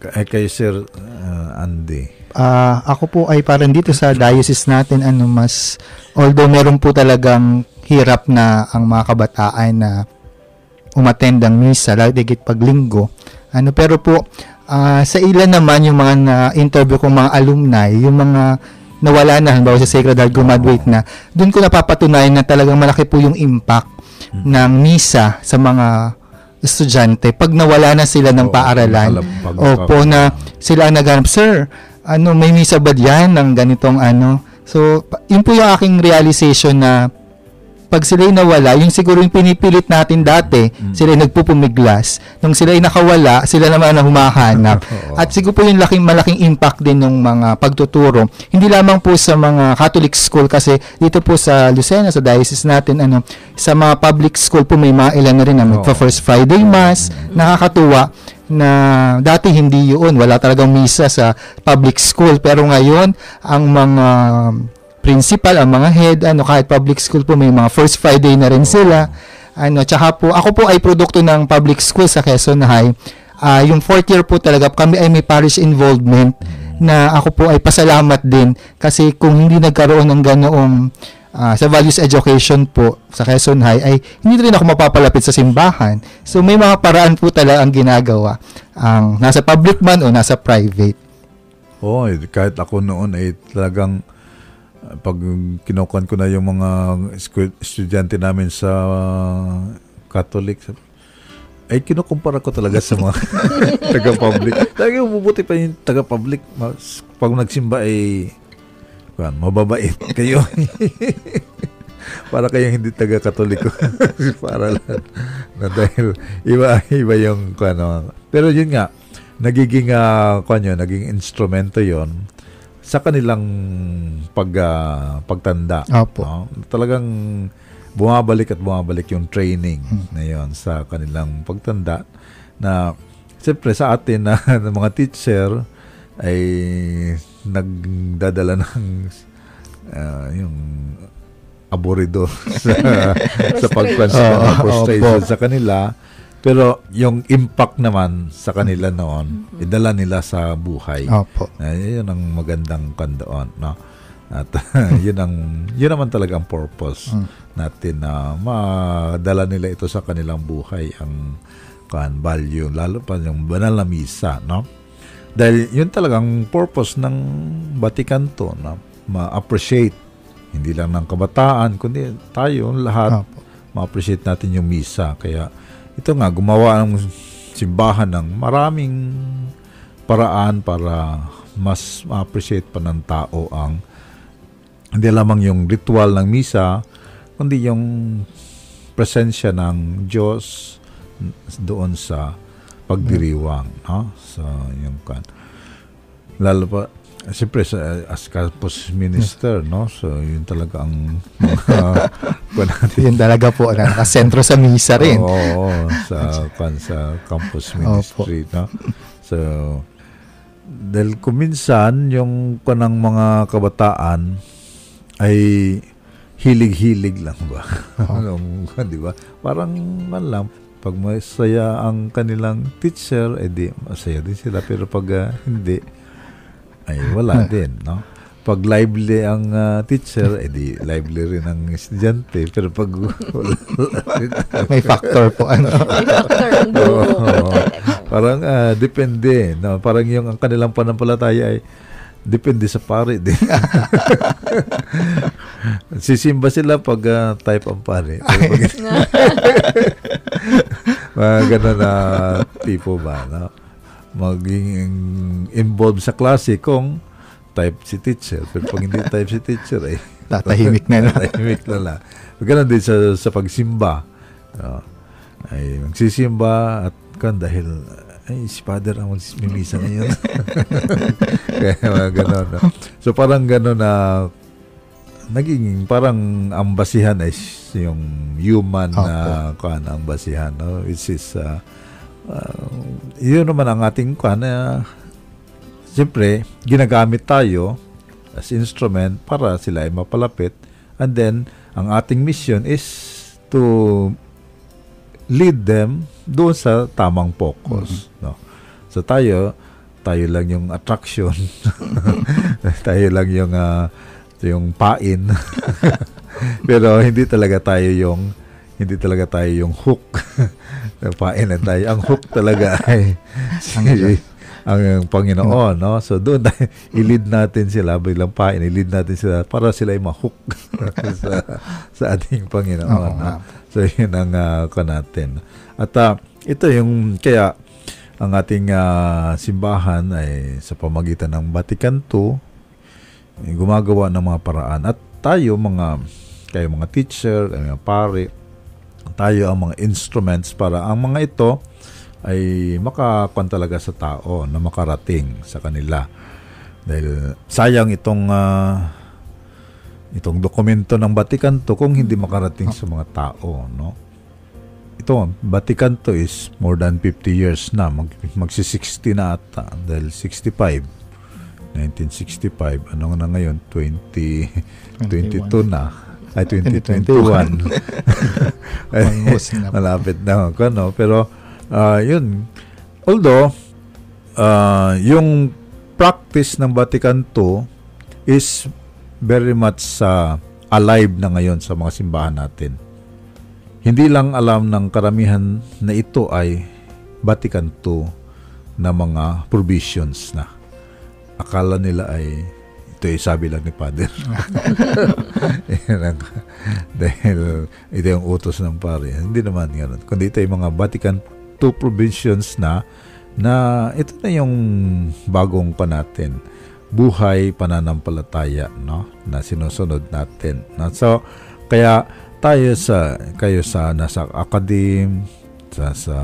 Eh, kay Sir ah, Andy. Ah, ako po ay parang dito sa diocese natin ano mas although meron po talagang hirap na ang mga kabataan na umattend ng misa lalo digit pag linggo. Ano pero po ah, sa ilan naman yung mga na interview kong mga alumni, yung mga nawala na halimbawa sa Sacred Heart graduate na, doon ko napapatunayan na talagang malaki po yung impact ng misa sa mga estudyante pag nawala na sila ng Oo, paaralan. Opo, na sila ang naghanap, Sir, ano, may misa ba diyan ng ganitong ano? So, yun po yung aking realization na pag sila'y nawala, yung siguro yung pinipilit natin dati, Mm. sila'y nagpupumiglas. Nung sila'y nakawala, sila naman ang humahanap. At siguro po yung laking, malaking impact din ng mga pagtuturo. Hindi lamang po sa mga Catholic school kasi dito po sa Lucena, sa diocese natin, ano, sa mga public school po may mga ilan na rin na Oo. magpa First Friday Mass. Nakakatuwa na dati hindi yun. Wala talagang misa sa public school. Pero ngayon, ang mga principal, ang mga head, ano, kahit public school po, may mga first Friday na rin sila. Ano, tsaka po, ako po ay produkto ng public school sa Quezon High. Ah, yung fourth year po talaga, kami ay may parish involvement na ako po ay pasalamat din kasi kung hindi nagkaroon ng ganoong ah, sa values education po sa Quezon High ay hindi rin ako mapapalapit sa simbahan. So may mga paraan po talaga ang ginagawa ang nasa public man o nasa private. Oo, eh, kahit ako noon ay talagang uh, pag kinukuhan ko na yung mga estudyante namin sa Catholic, sab- ay kinukumpara ko talaga sa mga taga-public. Talagang mabuti pa yung taga-public. Pag nagsimba ay kuwan, mababait kayo. para kayong hindi taga-katoliko. para lang. Na dahil iba, iba yung ano. Pero yun nga, nagiging uh, yun, naging instrumento yon sa kanilang pag ah, pagtanda. Opo. no? Talagang bumabalik at bumabalik yung training na yon sa kanilang pagtanda na siyempre sa atin na, ng mga teacher ay nagdadala ng ah, yung aburido sa, sa pagpansin frustration opo. sa kanila. Pero yung impact naman sa kanila noon, idala nila sa buhay. Opo. Uh, yun ang magandang kandoon, no? At yun ang yun naman talaga ang purpose natin na madala nila ito sa kanilang buhay ang kan value lalo pa yung banal na misa, no? Dahil yun talagang purpose ng Vatican to na ma-appreciate hindi lang ng kabataan kundi tayo lahat Opo. ma-appreciate natin yung misa kaya ito nga gumawa ng simbahan ng maraming paraan para mas ma-appreciate pa ng tao ang hindi lamang yung ritual ng misa kundi yung presensya ng Diyos doon sa pagdiriwang no sa yung kan lalo pa siyempre sa, as campus minister no so yun talaga ang mga natin Yun talaga po, nakasentro sa misa rin. Oo, sa kan sa campus ministry, no? So dahil kuminsan yung kanang mga kabataan ay hilig-hilig lang ba? Anong, di ba? Parang man lang pag masaya ang kanilang teacher, edi masaya din sila pero pag ah, hindi ay wala din, no? Pag lively ang ah, teacher, edi lively rin ang estudyante pero pag wala, May factor po. Ano. Doctor ang buo. Oo. parang ah, depende, no? Parang yung ang kanilang panampalataya ay depende sa pare din. Sisimba sila pag ah, type ang pare. Mga ganun na tipo ba, no? Maging involved sa klase kung type si teacher. Pero pag hindi type si teacher, eh, Tatahimik na lang. Tahimik na lang. Ganun din sa, sa pagsimba. Ah, ay magsisimba at kan dahil ay si father ang magmimisa ngayon. Kaya mga ganun. no? So parang ganun na naging parang ang basihan ay yung human na kan ang basihan no? Which is uh, uh, yun naman ang ating kan na siyempre ginagamit tayo as instrument para sila ay mapalapit. And then ang ating mission is to lead them doon sa tamang focus no? So tayo tayo lang yung attraction. Tayo lang yung ah, yung pain. Pero hindi talaga tayo yung hindi talaga tayo yung hook. Pain lang tayo. Ang hook talaga ay si, ang Panginoon no? So doon tayo i-lead natin sila bilang pain. I-lead natin sila para sila ay ma-hook sa sa ating Panginoon Oo no? so yun ang uh, natin. At uh, ito yung kaya ang ating uh, simbahan ay sa pamagitan ng Vatican II gumagawa ng mga paraan at tayo mga kayo mga teacher, kayo mga pare, tayo ang mga instruments para ang mga ito ay makakuan talaga sa tao na makarating sa kanila. Dahil sayang itong uh, itong dokumento ng Vatican to kung hindi makarating sa mga tao, no? Ito, Vatican to is more than 50 years na. Mag, magsi-60 na ata. Dahil 65. 1965. Ano na ngayon? 20, 22 na. Ay, 2021. Almost na. Malapit na ako, no? Pero, uh, yun. Although, uh, yung practice ng Vatican II is very much uh, alive na ngayon sa mga simbahan natin hindi lang alam ng karamihan na ito ay Vatican II na mga provisions na. Akala nila ay ito ay sabi lang ni Father. Dahil ito yung utos ng pare. Hindi naman ganoon. Kundi ito ay mga Vatican II provisions na na ito na yung bagong pa natin buhay pananampalataya no na sinusunod natin no? so kaya tayo sa kayo sa nasa academe sa sa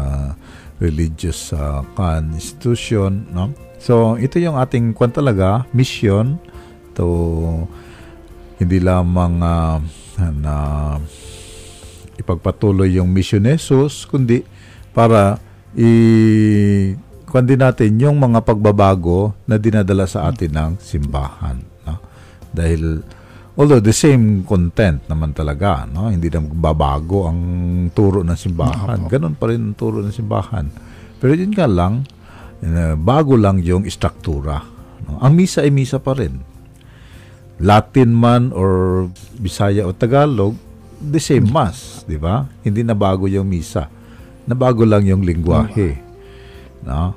religious uh, kan institution no so ito yung ating kwan talaga mission to hindi lamang uh, na ipagpatuloy yung mission ni Jesus kundi para i kwan din natin yung mga pagbabago na dinadala sa atin ng simbahan no dahil Although the same content naman talaga, no? Hindi na magbabago ang turo ng simbahan. Ganon pa rin ang turo ng simbahan. Pero yun nga lang, uh, bago lang yung struktura. No? Ang misa ay misa pa rin. Latin man or Bisaya o Tagalog, the same mass, di ba? Hindi na bago yung misa. Nabago lang yung lingwahe. No?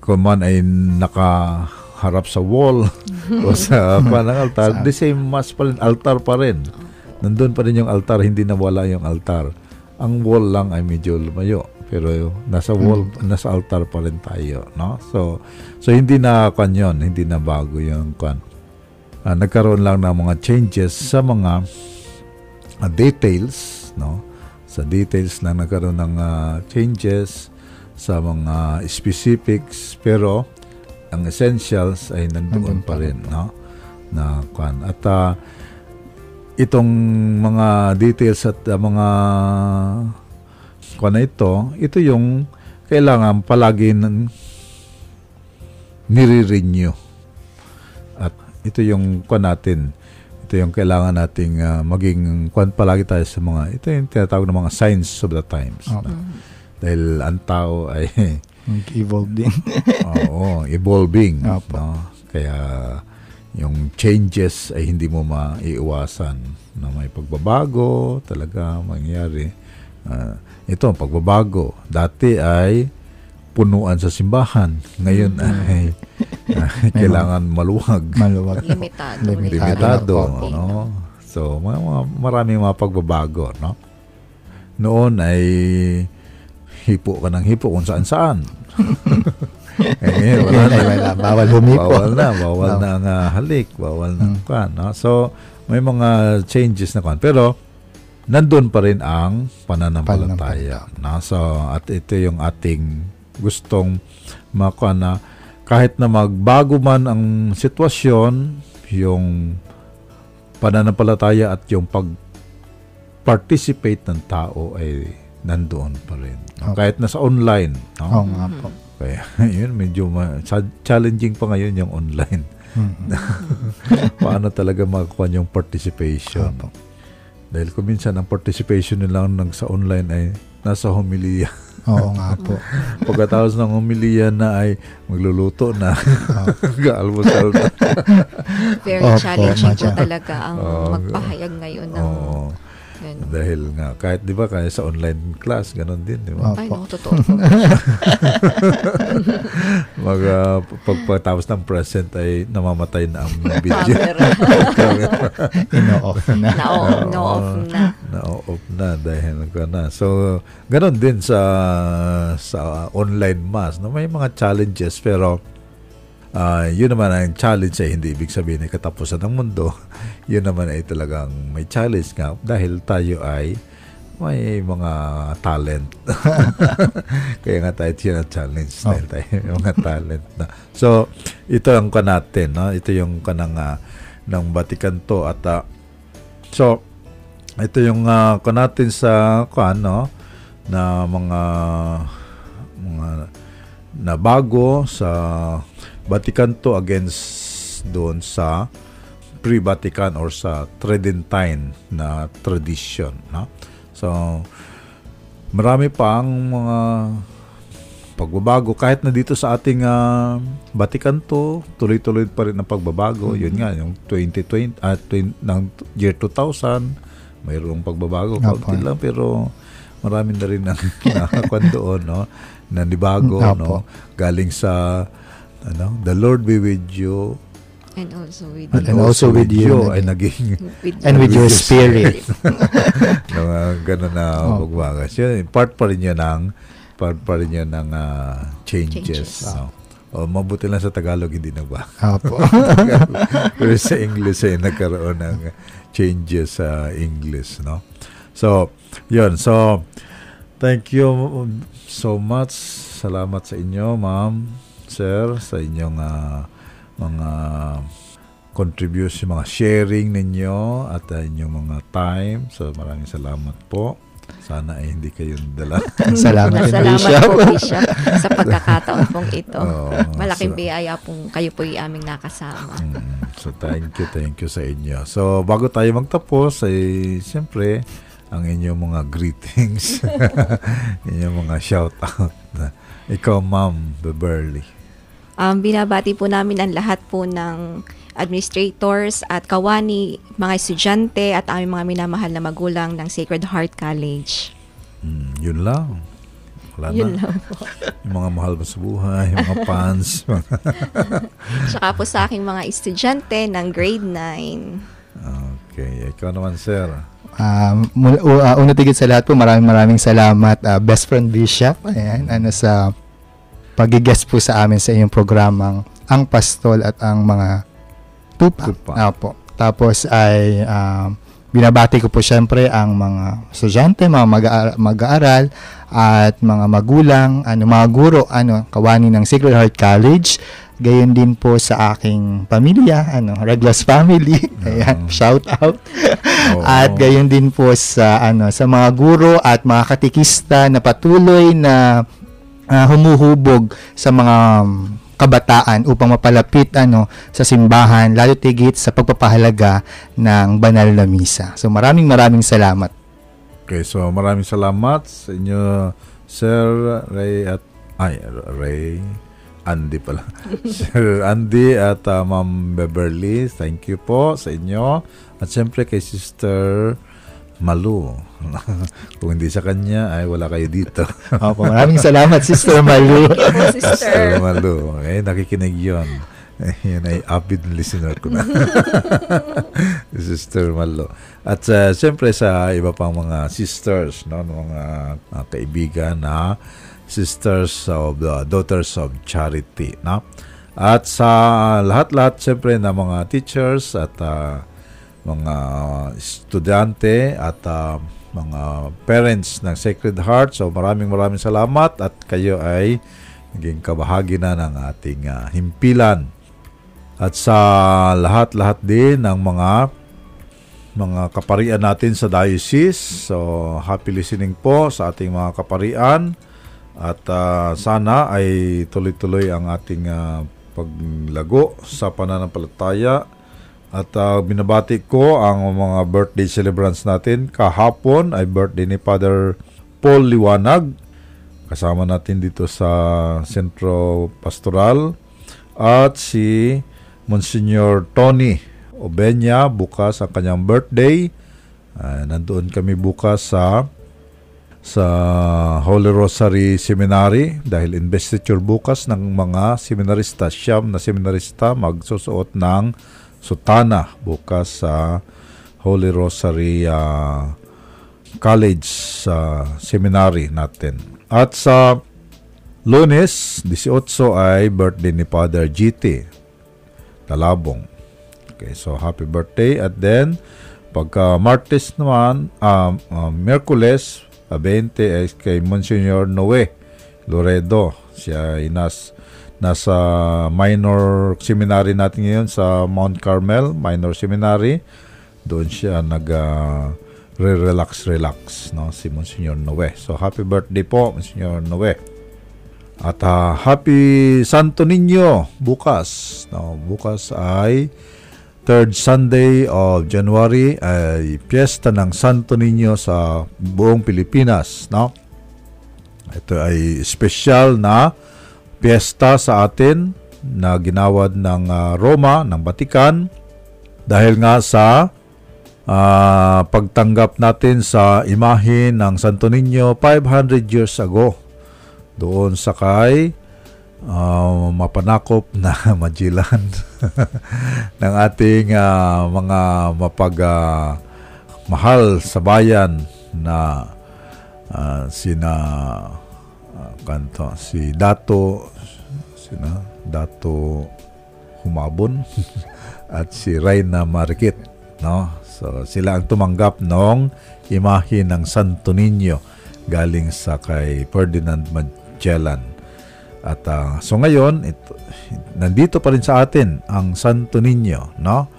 Kung man ay naka harap sa wall o sa panang altar, the same mass pa rin, altar pa rin. Nandun pa rin yung altar, hindi nawala yung altar. Ang wall lang ay medyo lumayo. Pero nasa wall, mm. nasa altar pa rin tayo, no? So, so hindi na kan yun, hindi na bago yung kan. Uh, nagkaroon lang ng mga changes sa mga uh, details, no? Sa details lang nagkaroon ng uh, changes sa mga specifics, pero ang essentials ay nandoon pa rin, no? Na kwan. At uh, itong mga details at uh, mga kwan na ito, ito yung kailangan palagi ng nire-renew. At ito yung kwan natin, ito yung kailangan nating uh, maging kwan palagi tayo sa mga, ito yung tinatawag ng mga signs of the times. Okay. Na, dahil ang tao ay Nag-evolve din. Oo, evolving. Opo. No? Kaya yung changes ay hindi mo maiiwasan na may pagbabago talaga mangyari. Uh, ito, pagbabago. Dati ay punuan sa simbahan. Ngayon mm-hmm. ay uh, kailangan maluwag. Maluwag. Limitado. Limitado. Limitado no? So, mga, mga, maraming mga pagbabago. No? Noon ay hipo ka ng hipo kung saan saan. eh, ngayon, wala na. wala, bawal humipo. Bawal na, bawal no. na ang uh, halik, bawal na hmm. kan. No? So, may mga changes na kan. Pero, nandun pa rin ang pananampalataya. No? So, at ito yung ating gustong makuha na kahit na magbago man ang sitwasyon, yung pananampalataya at yung pag participate ng tao ay nandoon pa rin. Okay. Kahit nasa online. No? Oo oh, nga po. Kaya yun, medyo ma- challenging pa ngayon yung online. Mm-hmm. Paano talaga makakuha yung participation. Opo. Dahil kung minsan ang participation nila ng sa online ay nasa homilia. Oo nga po. Pagkatapos ng homilia na ay magluluto na. Gaalmusal na. Very challenging po talaga ang oh, magpahayag ngayon ng oh, Ganun. Dahil nga, kahit di ba, kaya sa online class, ganun din, di ba? Ay, no, totoo. Mag, uh, pagpatapos ng present ay namamatay na ang video. Ino-off na. Na-off na. na-off na dahil ka na. So, ganun din sa sa online mass. No? May mga challenges pero uh, yun naman ang challenge ay hindi ibig sabihin ay katapusan ng mundo. yun naman ay talagang may challenge nga dahil tayo ay may mga talent. Kaya nga tayo yun ang challenge oh. dahil tayo may mga talent na. So, ito ang ka natin. No? Ito yung kanang uh, ng Vatican to at uh, so ito yung uh, ko natin sa ano na mga mga na bago sa Vatican to against doon sa pre-Vatican or sa Tridentine na tradition no? So marami pang mga pagbabago. Kahit na dito sa ating uh, Vatican to tuloy-tuloy pa rin ang pagbabago. Mm-hmm. yun nga yung 2020 at uh, ng year 2000 mayroong pagbabago. Kaunti lang pero marami na rin ang nakakuan doon no? Nanibago no? galing sa ano the Lord be with you and also with and, and also with you, ay naging with and with your spirit no, uh, ganun na oh. pagbagas yun part pa rin yun ng part pa rin yun ng uh, changes, changes. No? O, mabuti lang sa Tagalog, hindi na ba? Apo. Pero sa English ay nagkaroon ng changes sa English, no? So, yun. So, thank you so much. Salamat sa inyo, ma'am, sir, sa inyong uh, mga contribution, mga sharing ninyo at uh, inyong mga time. So, maraming salamat po. Sana ay hindi kayo dala. Salamat, Salamat Bishop. po, Bishop, sa pagkakataon pong ito. Oh, Malaking so, biyaya pong kayo po yung aming nakasama. Mm, so, thank you, thank you sa inyo. So, bago tayo magtapos, ay siyempre, ang inyong mga greetings, inyong mga shout-out. Ikaw, Ma'am Beverly. Um, binabati po namin ang lahat po ng administrators at kawani, mga estudyante at aming mga minamahal na magulang ng Sacred Heart College. Mm, yun lang. Wala yun na. lang po. yung mga mahal ba sa buhay, yung mga fans. Tsaka po sa aking mga estudyante ng grade 9. Okay. Ikaw naman, sir. Um, uh, una tigit sa lahat po, maraming maraming salamat, uh, Best Friend Bishop, ayan, ano sa pag-guest po sa amin sa inyong programang Ang Pastol at ang mga Tupa. Tupa. Opo. Tapos ay um, binabati ko po syempre ang mga estudyante, mga mag-aaral at mga magulang, ano mga guro, ano kawani ng Sacred Heart College. Gayon din po sa aking pamilya, ano, Reglas family. Ayan, uh, shout out. oh. At gayon din po sa ano sa mga guro at mga katikista na patuloy na uh, humuhubog sa mga um, kabataan upang mapalapit ano sa simbahan lalo tigit sa pagpapahalaga ng banal na misa. So maraming maraming salamat. Okay, so maraming salamat sa inyo Sir Ray at ay Ray Andy pala. Sir Andy at uh, Ma'am Beverly, thank you po sa inyo. At siyempre kay Sister Malu. Kung hindi sa kanya, ay wala kayo dito. Opo, maraming salamat, Sister Malu. Sister Malu. Okay, nakikinig yun. Yan ay avid listener ko na. Sister Malu. At uh, siyempre sa iba pang mga sisters, no, mga uh, kaibigan na sisters of the daughters of charity, no? At sa lahat-lahat siyempre na mga teachers at uh, mga estudyante at uh, mga parents ng Sacred Heart. So maraming maraming salamat at kayo ay naging kabahagi na ng ating uh, himpilan. At sa lahat-lahat din ng mga mga kaparian natin sa diocese. So happy listening po sa ating mga kaparian at uh, sana ay tuloy-tuloy ang ating uh, paglago sa pananampalataya at uh, binabati ko ang mga birthday celebrants natin. Kahapon ay birthday ni Father Paul Liwanag. Kasama natin dito sa Centro Pastoral. At si Monsignor Tony Obenya, bukas ang kanyang birthday. Uh, nandoon kami bukas sa sa Holy Rosary Seminary dahil investiture bukas ng mga seminarista, siyam na seminarista magsusuot ng sutana bukas sa Holy Rosary uh, college sa seminary natin. At sa lunes, 18 ay birthday ni Father GT Talabong. Okay, so happy birthday. At then, pagka Martes naman, um, uh, Merkules, 20 ay kay Monsignor Noe Loredo. Siya ay nas, nasa minor seminary natin ngayon sa Mount Carmel, minor seminary. Doon siya nag uh, re-relax relax no si Monsignor Noe. So happy birthday po Monsignor Noe. At uh, happy Santo Niño bukas. No, bukas ay third Sunday of January ay piyesta ng Santo Niño sa buong Pilipinas, no? Ito ay special na piyesta sa atin na ginawad ng uh, Roma, ng Vatican dahil nga sa uh, pagtanggap natin sa imahe ng Santo Niño 500 years ago. Doon sa kay uh, mapanakop na Magellan ng ating uh, mga mapag uh, mahal sa bayan na uh, sina kanto si Dato sina? Dato Humabon at si Reyna Marikit no? So sila ang tumanggap nung imahe ng Santo Niño galing sa kay Ferdinand Magellan. At uh, so ngayon, ito, nandito pa rin sa atin ang Santo Niño, no?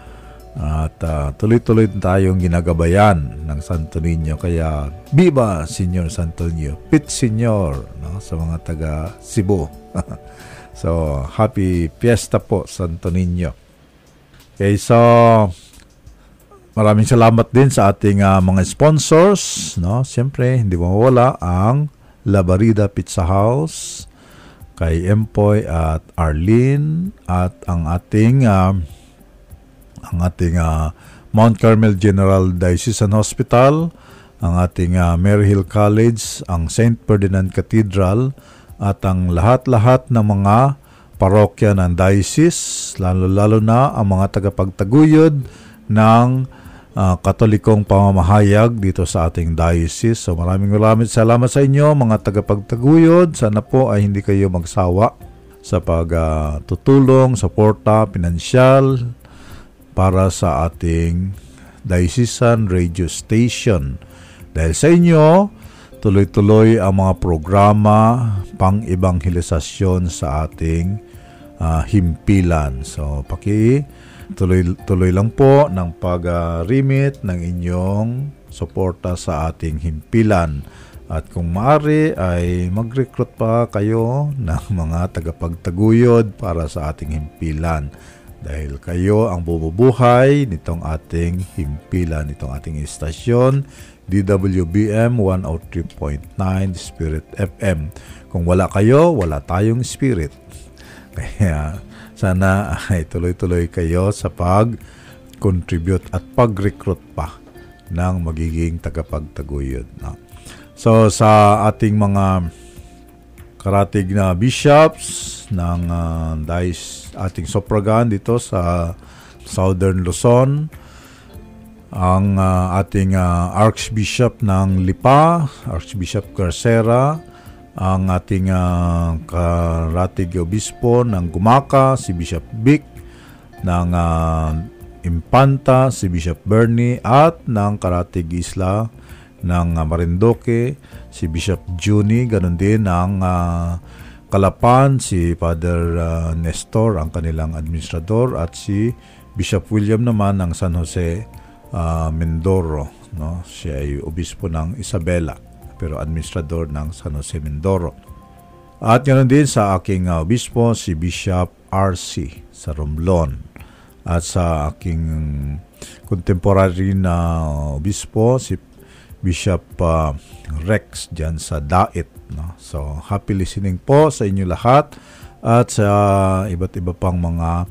At uh, tuloy-tuloy tayong ginagabayan ng Santo Niño. Kaya, Viva Senyor Santo Niño! Pit Senyor no? sa mga taga Cebu. so, happy fiesta po Santo Niño. Okay, so maraming salamat din sa ating uh, mga sponsors. No? Siyempre, hindi mawala ang Labarida Pizza House, kay Empoy at Arlene at ang ating uh, ang ating uh, Mount Carmel General Diocesan Hospital, ang ating uh, Maryhill College, ang St. Ferdinand Cathedral at ang lahat-lahat ng mga parokya ng diocese, lalo-lalo na ang mga tagapagtaguyod ng uh, katolikong pamamahayag dito sa ating diocese. So maraming maraming salamat sa inyo mga tagapagtaguyod. Sana po ay hindi kayo magsawa sa pagtutulong, uh, suporta, pinansyal para sa ating diocesan radio station. Dahil sa inyo, tuloy-tuloy ang mga programa pang-ebanghelisasyon sa ating uh, himpilan. So, paki Tuloy-tuloy lang po ng pag-remit ng inyong suporta sa ating himpilan. At kung maaari ay mag-recruit pa kayo ng mga tagapagtaguyod para sa ating himpilan. Dahil kayo ang bububuhay nitong ating himpilan, nitong ating istasyon, DWBM 103.9 Spirit FM. Kung wala kayo, wala tayong spirit. Kaya sana ay tuloy-tuloy kayo sa pag-contribute at pag-recruit pa ng magiging tagapagtaguyod. No? So sa ating mga karatig na bishops ng uh, dice ating suffragan dito sa Southern Luzon, ang uh, ating uh, Archbishop ng Lipa, Archbishop Garcera, ang ating uh, karatig obispo ng Gumaka, si Bishop Vic, ng uh, Impanta, si Bishop Bernie, at ng karatig isla ng uh, Marindoque, si Bishop Juni, ganun din ang uh, Kalapan, si Father uh, Nestor, ang kanilang administrador, at si Bishop William naman ng San Jose uh, Mindoro. No? Siya ay obispo ng Isabela pero administrador ng San Jose Mindoro. At ganoon din sa aking uh, obispo, si Bishop R.C. sa Romblon. At sa aking contemporary na obispo, si Bishop uh, Rex dyan sa Dait. No? So, happy listening po sa inyo lahat at sa iba't iba pang mga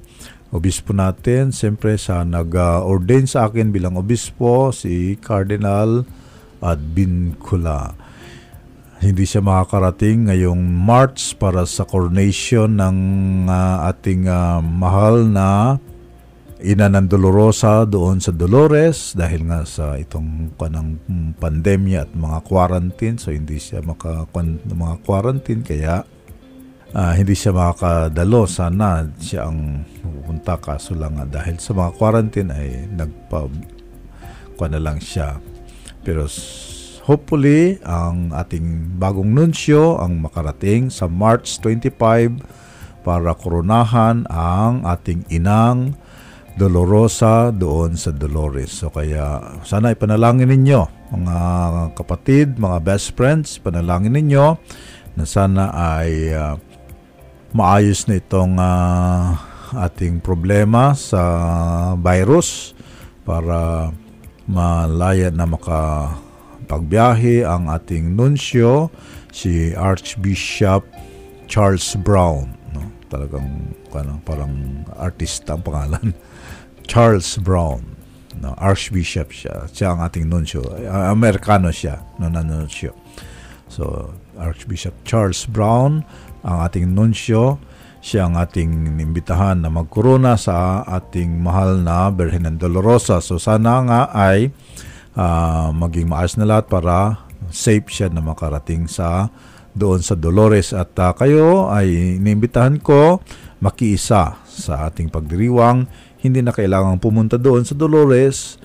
obispo natin. Siyempre sa nag-ordain sa akin bilang obispo, si Cardinal at Bincula. Hindi siya makakarating ngayong March para sa coronation ng uh, ating uh, mahal na ina ng Dolorosa doon sa Dolores dahil nga sa itong kanang pandemya at mga quarantine. So hindi siya maka mga quarantine. Kaya uh, hindi siya makakadalo sana siya ang pupunta. Kaso lang nga dahil sa mga quarantine ay nagpa kuha na lang siya. Pero hopefully ang ating bagong nunsyo ang makarating sa March 25 para koronahan ang ating inang Dolorosa doon sa Dolores. So kaya sana ipanalangin ninyo mga kapatid, mga best friends, panalangin ninyo na sana ay uh, maayos na itong uh, ating problema sa virus para malaya na makapagbiyahe ang ating nunsyo si Archbishop Charles Brown no talagang ano, parang artista ang pangalan Charles Brown. No, Archbishop siya. Siya ang ating nunsyo. Uh, Amerikano siya, no, na nunsyo. So, Archbishop Charles Brown, ang ating nunsyo. Siya ang ating imbitahan na magkorona sa ating mahal na Birhen ng Dolorosa. So, sana nga ay uh, maging maayos na lahat para safe siya na makarating sa doon sa Dolores at uh, kayo ay inimbitahan ko makiisa sa ating pagdiriwang hindi na kailangang pumunta doon sa Dolores,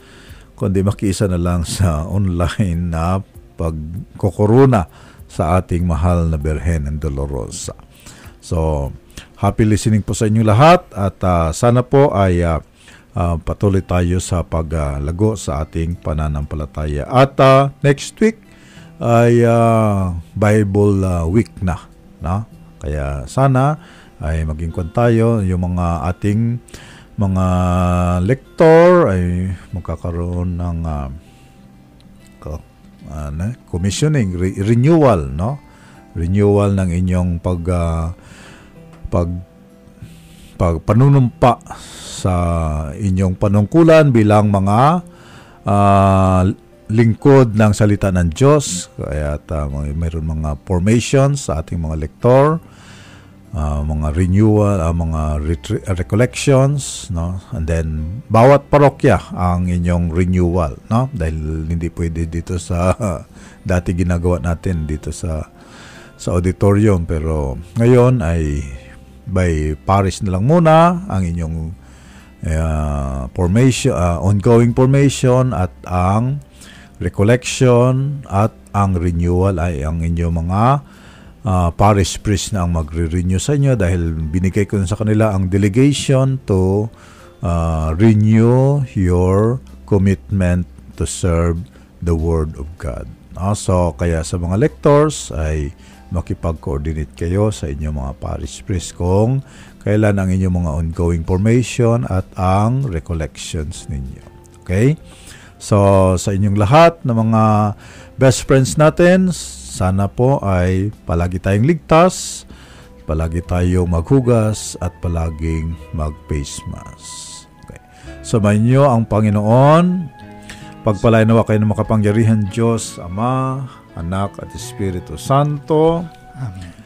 kundi makiisa na lang sa online na pagkokorona sa ating mahal na Berhen ng Dolorosa. So, happy listening po sa inyo lahat at uh, sana po ay uh, uh, patuloy tayo sa paglago uh, sa ating pananampalataya. At uh, next week ay uh, Bible uh, week na. No? Kaya sana ay maging kwan tayo yung mga ating mga lektor ay magkakaroon ng uh, uh, commissioning, re- renewal, no? Renewal ng inyong pag uh, pag pag panunumpa sa inyong panungkulan bilang mga uh, lingkod ng salita ng Diyos. Kaya uh, mayroon mga formations sa ating mga lektor uh, mga renewal, uh, mga retri- recollections, no? And then bawat parokya ang inyong renewal, no? Dahil hindi pwede dito sa uh, dati ginagawa natin dito sa sa auditorium pero ngayon ay by parish na lang muna ang inyong uh, formation uh, ongoing formation at ang recollection at ang renewal ay ang inyong mga uh, parish priest na ang magre-renew sa inyo dahil binigay ko sa kanila ang delegation to uh, renew your commitment to serve the Word of God. Uh, so, kaya sa mga lectors ay makipag-coordinate kayo sa inyong mga parish priest kung kailan ang inyong mga ongoing formation at ang recollections ninyo. Okay? So, sa inyong lahat ng mga best friends natin, sana po ay palagi tayong ligtas, palagi tayong maghugas at palaging mag-face mask. Okay. Samayin niyo ang Panginoon. Pagpalain nawa kayo ng makapangyarihan Diyos, Ama, Anak at Espiritu Santo. Amen.